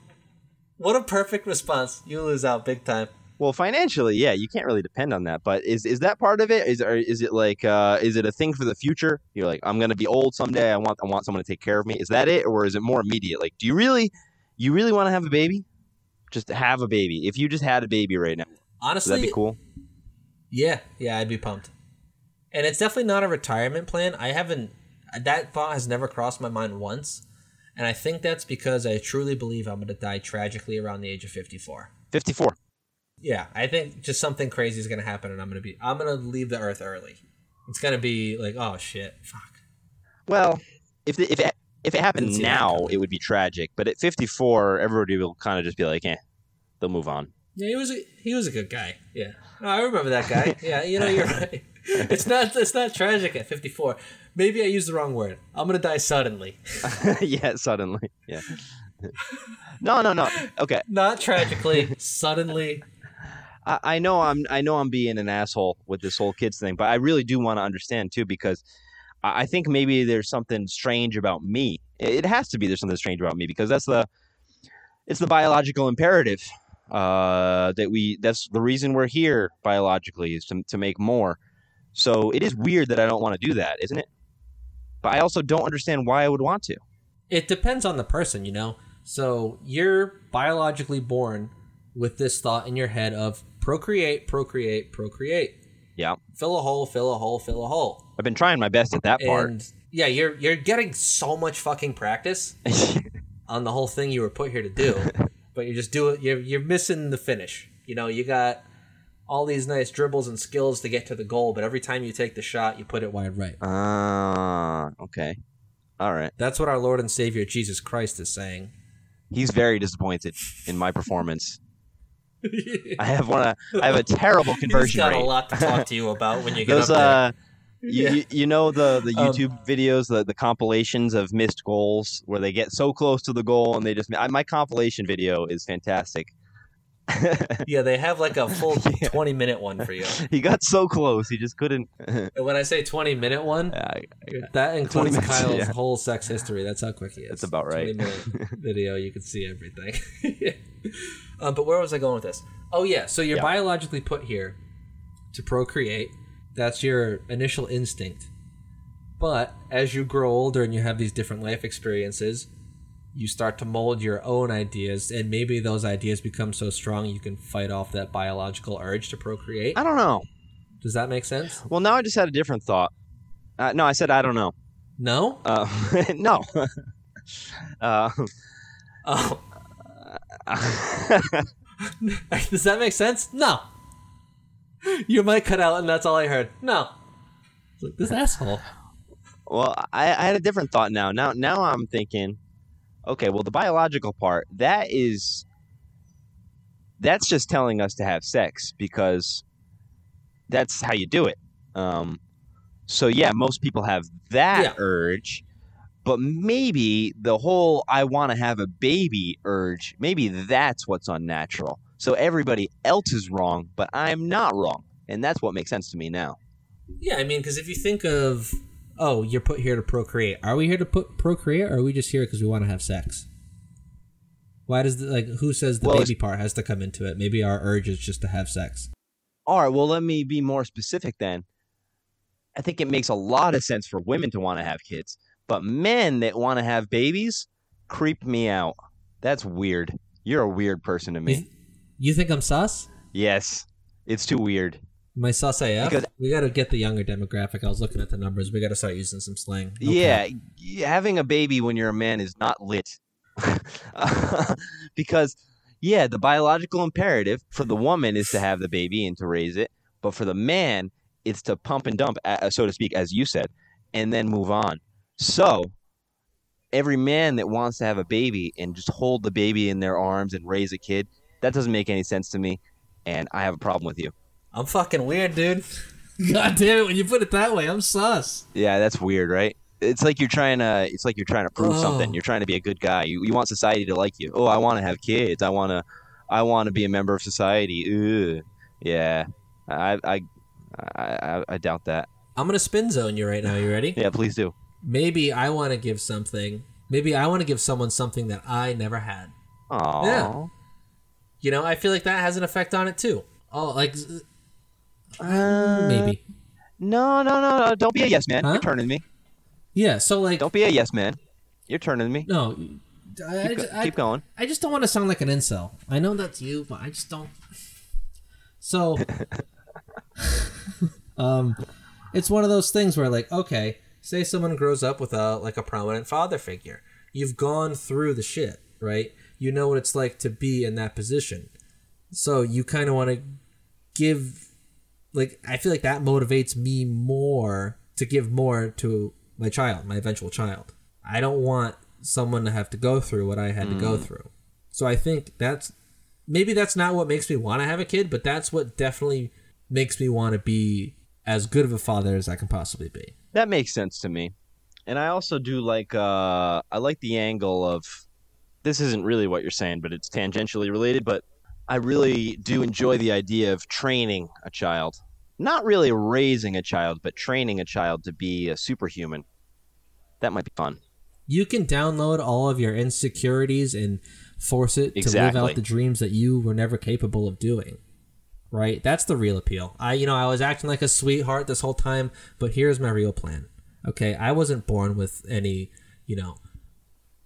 What a perfect response. You lose out big time. Well, financially, yeah, you can't really depend on that. But is is that part of it? Is or is it like uh, is it a thing for the future? You're like, I'm gonna be old someday. I want I want someone to take care of me. Is that it, or is it more immediate? Like, do you really you really want to have a baby? Just have a baby. If you just had a baby right now, Honestly, that'd be cool? Yeah, yeah, I'd be pumped. And it's definitely not a retirement plan. I haven't that thought has never crossed my mind once. And I think that's because I truly believe I'm going to die tragically around the age of 54. Fifty four. Yeah, I think just something crazy is going to happen and I'm going to be I'm going to leave the earth early. It's going to be like, oh shit, fuck. Well, if the, if it, if it happened Didn't see that now, it would be tragic. But at 54, everybody will kind of just be like, eh, they'll move on. Yeah, he was a, he was a good guy. Yeah. Oh, I remember that guy. Yeah, you know you're right. It's not it's not tragic at 54. Maybe I used the wrong word. I'm going to die suddenly. yeah, suddenly. Yeah. no, no, no. Okay, Not tragically, suddenly. I, know I'm I know I'm being an asshole with this whole kids thing, but I really do want to understand too because I, I think maybe there's something strange about me. It, it has to be there's something strange about me because that's the it's the biological imperative uh, that we that's the reason we're here biologically is to to make more. So it is weird that I don't want to do that, isn't it? But I also don't understand why I would want to. it depends on the person, you know. So you're biologically born with this thought in your head of procreate, procreate, procreate. Yeah. Fill a hole, fill a hole, fill a hole. I've been trying my best at that part. And yeah, you're you're getting so much fucking practice on the whole thing you were put here to do, but you're just doing you're you're missing the finish. You know, you got all these nice dribbles and skills to get to the goal, but every time you take the shot, you put it wide right. Ah, okay. All right. That's what our Lord and Savior Jesus Christ is saying. He's very disappointed in my performance. I have one. I have a terrible He's conversion got rate. a lot to talk to you about when you get Those up there. uh, you, Yeah. you, you know the the Um, YouTube videos, the the compilations of missed goals where they get so close to the goal and they just. I, my compilation video is fantastic. Yeah, they have like a full Yeah. 20 minute one for you. he got so close, he just couldn't. When I say 20 minute one, I- that includes minutes, Kyle's yeah. whole sex history. That's how quick he is. That's about right. 20 minute video, you can see everything. um, but where was I going with this? Oh, yeah. So you're Yeah. biologically put here to procreate. That's your initial instinct. But as you grow older and you have these different life experiences, you start to mold your own ideas, and maybe those ideas become so strong you can fight off that biological urge to procreate. I don't know. Does that make sense? Well, now I just had a different thought. Uh, no, I said I don't know. No? Uh, no. uh, Oh. Does that make sense? No. Your mic cut out, and that's all I heard. No. It's like, this asshole. well, I, I had a different thought now. Now, now I'm thinking, okay, well, the biological part that is that's just telling us to have sex because that's how you do it. Um, so yeah, most people have that Yeah. urge, but maybe the whole "I want to have a baby" urge, maybe that's what's unnatural. So everybody else is wrong, but I'm not wrong, and that's what makes sense to me now. Yeah, I mean, because if you think of, oh, you're put here to procreate. Are we here to put procreate, or are we just here because we want to have sex? Why does the, like who says the Well, baby part has to come into it? Maybe our urge is just to have sex. All right, well, let me be more specific then. I think it makes a lot of sense for women to want to have kids, but men that want to have babies creep me out. That's weird. You're a weird person to You, me. th- you think I'm sus? Yes, it's too weird. I sus AF? Because- we got to get the younger demographic. I was looking at the numbers. We got to start using some slang. No Yeah, having a baby when you're a man is not lit. because, yeah, the biological imperative for the woman is to have the baby and to raise it, but for the man, it's to pump and dump, so to speak, as you said, and then move on. So, every man that wants to have a baby and just hold the baby in their arms and raise a kid, that doesn't make any sense to me, and I have a problem with you. I'm fucking weird, dude. God damn it! When you put it that way, I'm sus. Yeah, that's weird, right? It's like you're trying to. It's like you're trying to prove Oh. something. You're trying to be a good guy. You, you want society to like you. Oh, I want to have kids. I want to. I want to be a member of society. Ugh. Yeah, I, I, I, I, I doubt that. I'm gonna spin zone you right now. You ready? Yeah, please do. Maybe I want to give something. Maybe I want to give someone something that I never had. Aw. Yeah. You know, I feel like that has an effect on it too. Oh, like Uh, maybe. No, no, no, no. Don't be a yes man. Huh? You're turning me. Yeah. So like, Don't be a yes man. You're turning me. no. I, Keep, I- keep going. I just don't want to sound like an incel. I know that's you, but I just don't. So, um, it's one of those things where, like, okay, say someone grows up with a like a prominent father figure. You've gone through the shit, right? You know what it's like to be in that position. So you kind of want to give, like, I feel like that motivates me more to give more to my child, my eventual child. I don't want someone to have to go through what I had to go mm. through. So I think that's maybe that's not what makes me want to have a kid, but that's what definitely makes me want to be as good of a father as I can possibly be. That makes sense to me. And I also do like uh I like the angle of this isn't really what you're saying, but it's tangentially related, but I really do enjoy the idea of training a child. Not really raising a child, but training a child to be a superhuman. That might be fun. You can download all of your insecurities and force it to live out the dreams that you were never capable of doing. Right? That's the real appeal. I you know, I was acting like a sweetheart this whole time, but here's my real plan. Okay, I wasn't born with any, you know,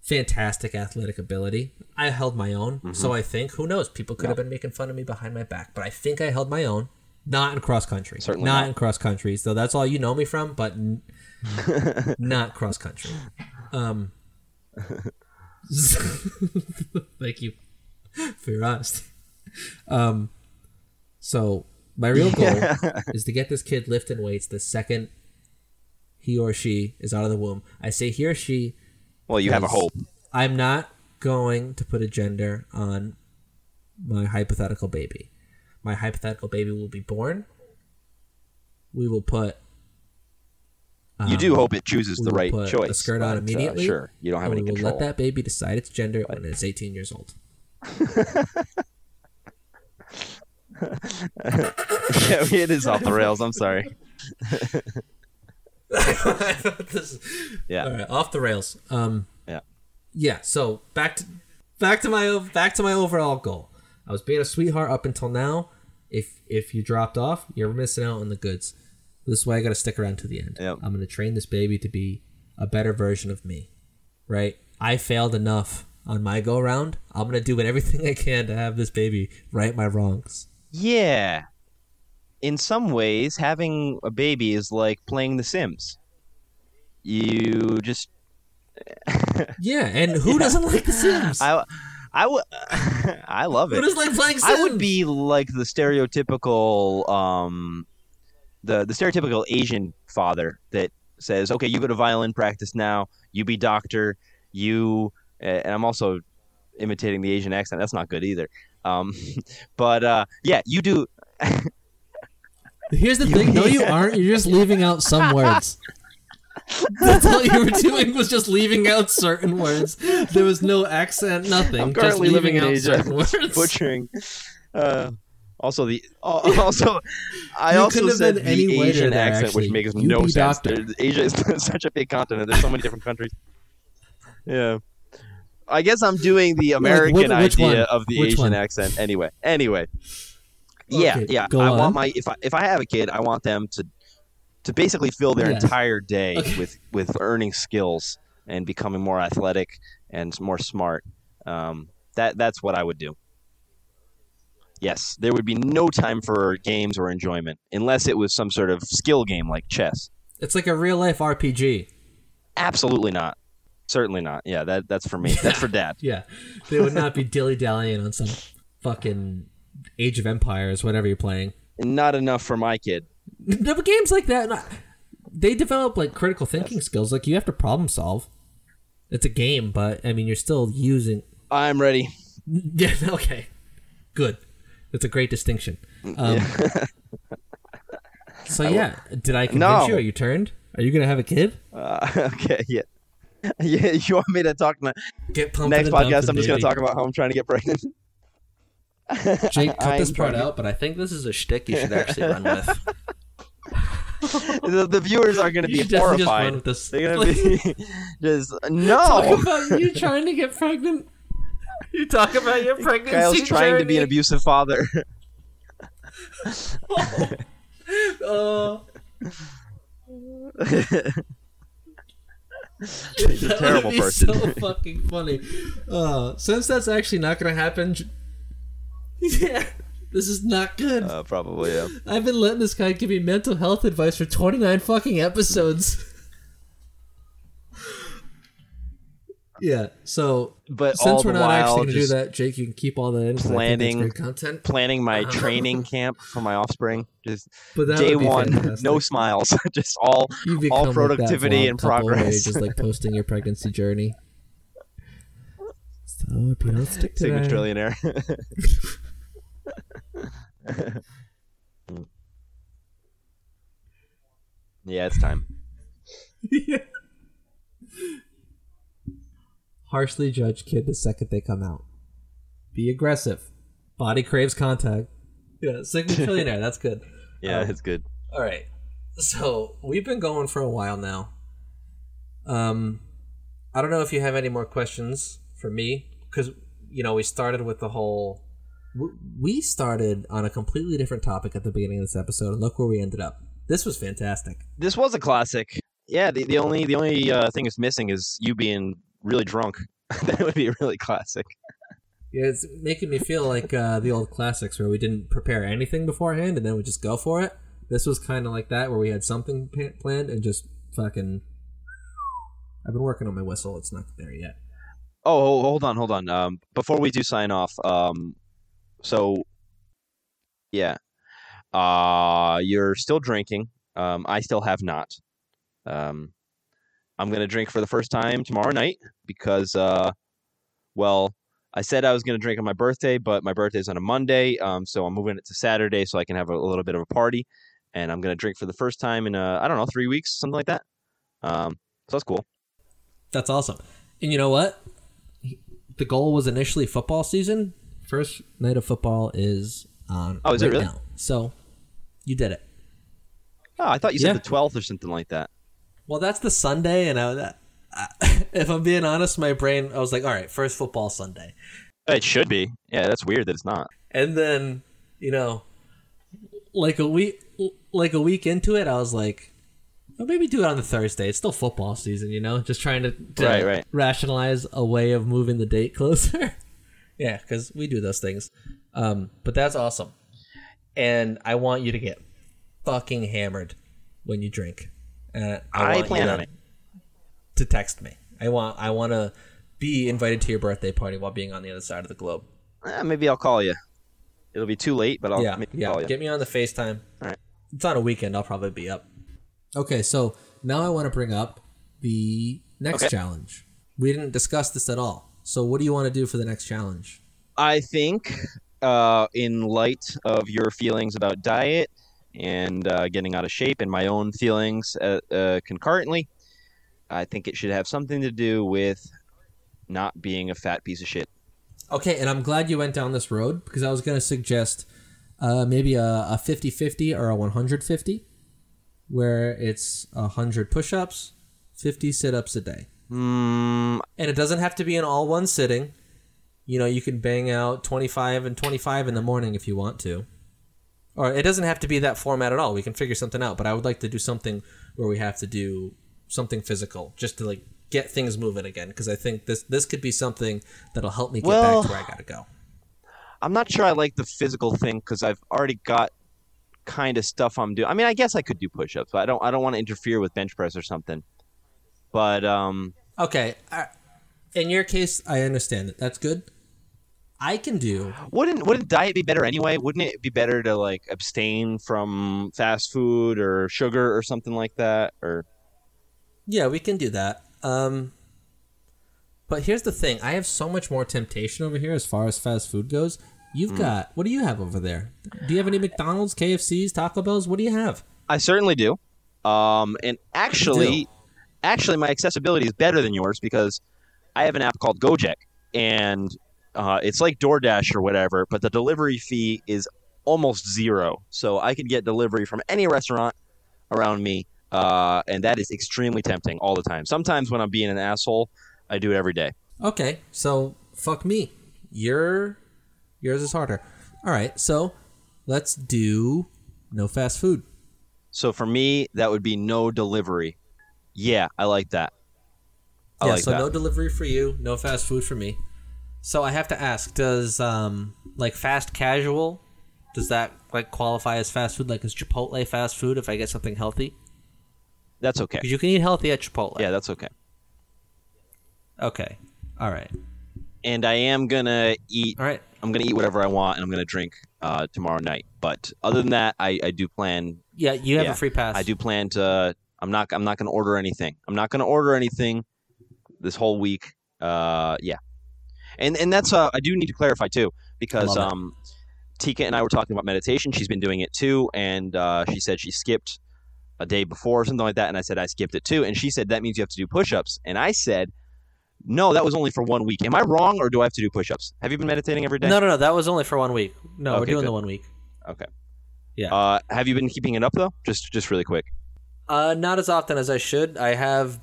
fantastic athletic ability. I held my own. So I think, who knows, people could have been making fun of me behind my back, but I think I held my own. Not in cross country. Certainly not, not. in cross country. So that's all you know me from, but n- not cross country. Um, thank you for your honesty. Um, so my real goal is to get this kid lifting weights the second he or she is out of the womb. I say he or she. Well, you have a hope. I'm not going to put a gender on my hypothetical baby. My hypothetical baby will be born. We will put. you do hope it chooses the will right put choice. the skirt on uh, immediately. sure, you don't have and any we will control. let that baby decide its gender when it's 18 years old. yeah, it is off the rails. I'm sorry. This- Yeah. All right, off the rails. Um, Yeah. yeah. So back to back to my back to my overall goal. I was being a sweetheart up until now. If if you dropped off, you're missing out on the goods. This is why I got to stick around to the end. Yep. I'm going to train this baby to be a better version of me. Right? I failed enough on my go round. I'm going to do everything I can to have this baby right my wrongs. Yeah. In some ways, having a baby is like playing The Sims. You just Yeah, and who doesn't like The Sims? I I would I love who it. doesn't like playing Sims? I would be like the stereotypical um the the stereotypical Asian father that says, "Okay, you go to violin practice now. You be doctor. You and I'm also imitating the Asian accent. That's not good either. Um, but uh, yeah, you do. Here's the thing. No, you aren't. You're just leaving out some words. That's all you were doing was just leaving out certain words. There was no accent, nothing. I'm just currently leaving living in out certain words. butchering. Uh, also the al- also I You also have said the any Asian there, accent, actually. which makes You no sense. Asia is such a big continent. There's so many different countries. Yeah. I guess I'm doing the American idea one? of the Which Asian one? accent. Anyway, anyway. Yeah, Okay, yeah. I on. want my if I if I have a kid, I want them to to basically fill their Yes. entire day Okay. with with earning skills and becoming more athletic and more smart. Um, that that's what I would do. Yes, there would be no time for games or enjoyment unless it was some sort of skill game like chess. It's like a real life RPG. Absolutely not. Certainly not. Yeah, that that's for me. That's for dad. Yeah, they would not be dilly dallying on some fucking Age of Empires, whatever you're playing. Not enough for my kid. No, but games like that, not- they develop like critical thinking skills. Like you have to problem solve. It's a game, but I mean, you're still using. I'm ready. Yeah. Okay. Good. That's a great distinction. Um, so yeah, did I convince No. you? Are you turned? Are you gonna have a kid? Uh, okay, yeah. Yeah, you want me to talk na- Get pumped. next podcast? I'm and just going to talk about how I'm trying to get pregnant. Jake, cut this I'm part trying out, but I think this is a shtick you should actually run with. the, the viewers are going to You be should definitely just run horrified. with this. They're going to be just no. Talk no. about you trying to get pregnant. You talk about your pregnancy Kyle's trying to be an abusive father. Oh. oh. He's a terrible person. So fucking funny. Uh, since that's actually not gonna happen, yeah, this is not good. uh, probably yeah. I've been letting this guy give me mental health advice for 29 fucking episodes. yeah, so But all since we're the not while, actually gonna do that, Jake, you can keep all that in. 'cause I think that's planning- content. planning my Uh-huh. training camp for my offspring. Just day one, fantastic. no smiles. just all all productivity vlog and progress. just like posting your pregnancy journey. So if you don't stick to Sigma that, trillionaire. yeah, it's time. Harshly judge kid the second they come out. Be aggressive. Body craves contact. Yeah, Sigma trillionaire. That's good. Yeah, Um, it's good. All right. So we've been going for a while now. Um, I don't know if you have any more questions for me because you know we started with the whole. We started on a completely different topic at the beginning of this episode, and look where we ended up. This was fantastic. This was a classic. Yeah, the, the only the only uh, thing that's missing is you being really drunk. that would be really classic. Yeah, it's making me feel like uh, the old classics where we didn't prepare anything beforehand and then we just go for it. This was kind of like that where we had something planned and just fucking. I've been working on my whistle. It's not there yet. Oh, hold on, hold on. Um, before we do sign off, um, so yeah, uh, you're still drinking. Um, I still have not. Um, I'm gonna drink for the first time tomorrow night because, uh, well, I said I was gonna drink on my birthday, but my birthday's on a Monday, um, so I'm moving it to Saturday so I can have a, a little bit of a party, and I'm gonna drink for the first time in uh, I don't know three weeks, something like that. Um, so that's cool. That's awesome. And you know what? The goal was initially football season. First night of football is on Oh, is it really? now. So you did it. Oh, I thought you Yeah. said the 12th or something like that. Well, that's the Sunday, and I, I, if I'm being honest, my brain I was like, all right, first football Sunday, It should be. Yeah, that's weird that it's not. and then you know, like a week, like a week into it, I was like, well, maybe do it on the Thursday. It's still football season, you know. Just trying to, to Right, right. rationalize a way of moving the date closer. yeah, because we do those things. Um, but that's awesome, and I want you to get fucking hammered when you drink. Uh, I want plan on to- it. to text me. I want I want to be invited to your birthday party while being on the other side of the globe. Eh, maybe I'll call you. It'll be too late, but I'll yeah, yeah. call you. Get me on the FaceTime. All right. It's on a weekend. I'll probably be up. Okay, so now I want to bring up the next Okay. challenge. We didn't discuss this at all. So what do you want to do for the next challenge? I think, uh, in light of your feelings about diet and uh, getting out of shape, and my own feelings uh, uh, concurrently, I think it should have something to do with not being a fat piece of shit. Okay, and I'm glad you went down this road because I was going to suggest uh, maybe a, a 50-50 or a 150 where it's 100 push-ups, 50 sit-ups a day. Mm, And it doesn't have to be in all one sitting. You know, you can bang out 25 and 25 in the morning if you want to. Or it doesn't have to be that format at all. We can figure something out, but I would like to do something where we have to do something physical just to like get things moving again because I think this this could be something that'll help me get Well- back to where I got to go. I'm not sure I like the physical thing because I've already got kind of stuff I'm doing. I mean, I guess I could do push-ups, but I don't. I don't want to interfere with bench press or something. But um, Okay. uh, In your case, I understand it. That's good. I can do wouldn't wouldn't diet be better anyway? Wouldn't it be better to like abstain from fast food or sugar or something like that? Or Yeah, we can do that. Um, but here's the thing: I have so much more temptation over here as far as fast food goes. You've got what do you have over there? Do you have any McDonald's, KFC's, Taco Bell's? What do you have? I certainly do. Um, and actually, actually, my accessibility is better than yours because I have an app called Gojek, and uh, it's like DoorDash or whatever, but the delivery fee is almost zero. So I could get delivery from any restaurant around me, uh, and that is extremely tempting all the time. Sometimes when I'm being an asshole, I do it every day. Okay, so fuck me. Your yours is harder. All right, so let's do no fast food. So for me, that would be no delivery. Yeah, I like that. I yeah, like so that. no delivery for you, no fast food for me. So I have to ask, does um like fast casual does that like qualify as fast food? Like is Chipotle fast food if I get something healthy? That's okay. You can eat healthy at Chipotle. Yeah, that's okay. Okay. All right. And I am gonna eat All right. I'm gonna eat whatever I want, and I'm gonna drink uh, tomorrow night. But other than that, I, I do plan. Yeah, you have Yeah, a free pass. I do plan to. I'm not. I'm not gonna order anything. I'm not gonna order anything this whole week. Uh, yeah, and and that's. Uh, I do need to clarify too because um, Tika and I were talking about meditation. She's been doing it too, and uh, she said she skipped a day before or something like that, and I said I skipped it too, and she said that means you have to do push-ups, and I said. No, that was only for one week. Am I wrong, or do I have to do push-ups? Have you been meditating every day? No, no, no. That was only for one week. No, we're doing good. the one week. Okay. Yeah. Uh, have you been keeping it up though? Just just really quick. Uh, not as often as I should. I have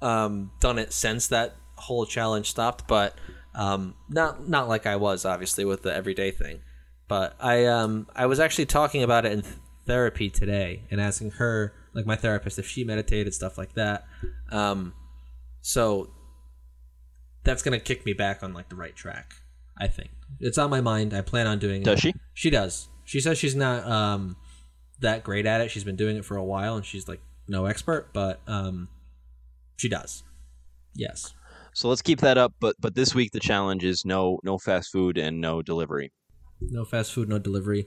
um, done it since that whole challenge stopped, but um, not not like I was obviously with the everyday thing. But I um I was actually talking about it in therapy today and asking her, like my therapist, if she meditated stuff like that. Um, so that's gonna kick me back on like the right track. I think it's on my mind. I plan on doing Does it. she? She does. She says she's not um, that great at it. She's been doing it for a while, and she's like no expert, but um, she does. Yes. So let's keep that up. But but this week the challenge is no no fast food and no delivery. no fast food, no delivery,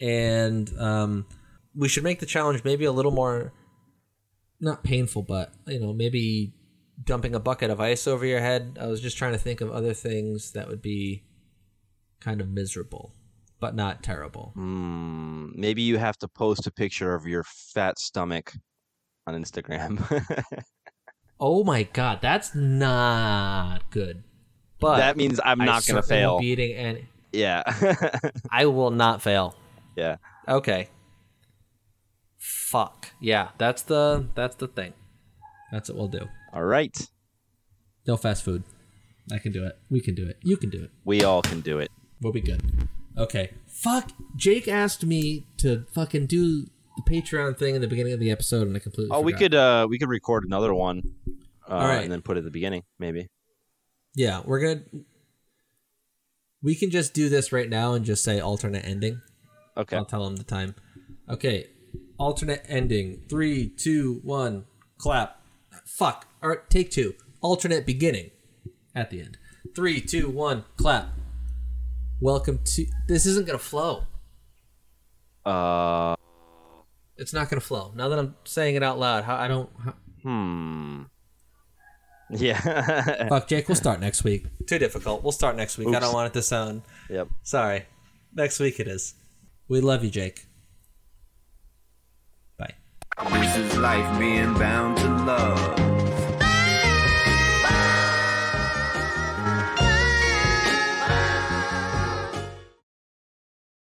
and um, we should make the challenge maybe a little more not painful, but you know maybe dumping a bucket of ice over your head. I was just trying to think of other things that would be kind of miserable, but not terrible. Hmm, maybe you have to post a picture of your fat stomach on Instagram. Oh my god, that's not good. But that means I'm not gonna fail. won't be eating any. yeah. I will not fail. yeah. Okay. Fuck. Yeah, that's the that's the thing. That's what we'll do. All right. No fast food. I can do it. We can do it. You can do it. We all can do it. We'll be good. Okay. Fuck. Jake asked me to fucking do the Patreon thing in the beginning of the episode, and I completely. Oh, we could uh we could record another one. Uh, All right. and then put it at the beginning, maybe. Yeah, we're gonna. We can just do this right now and just say alternate ending. Okay. I'll tell them the time. Okay. Alternate ending. Three, two, one. Clap. Fuck. All right. Take two. Alternate beginning. At the end. Three, two, one. Clap. Welcome to. This isn't gonna flow. Uh It's not gonna flow. Now that I'm saying it out loud, how I don't. How, hmm. Yeah. fuck, Jake. We'll start next week. Too difficult. We'll start next week. I don't want it to sound. yep. Sorry. Next week it is. We love you, Jake. Bye. This is life being bound to love.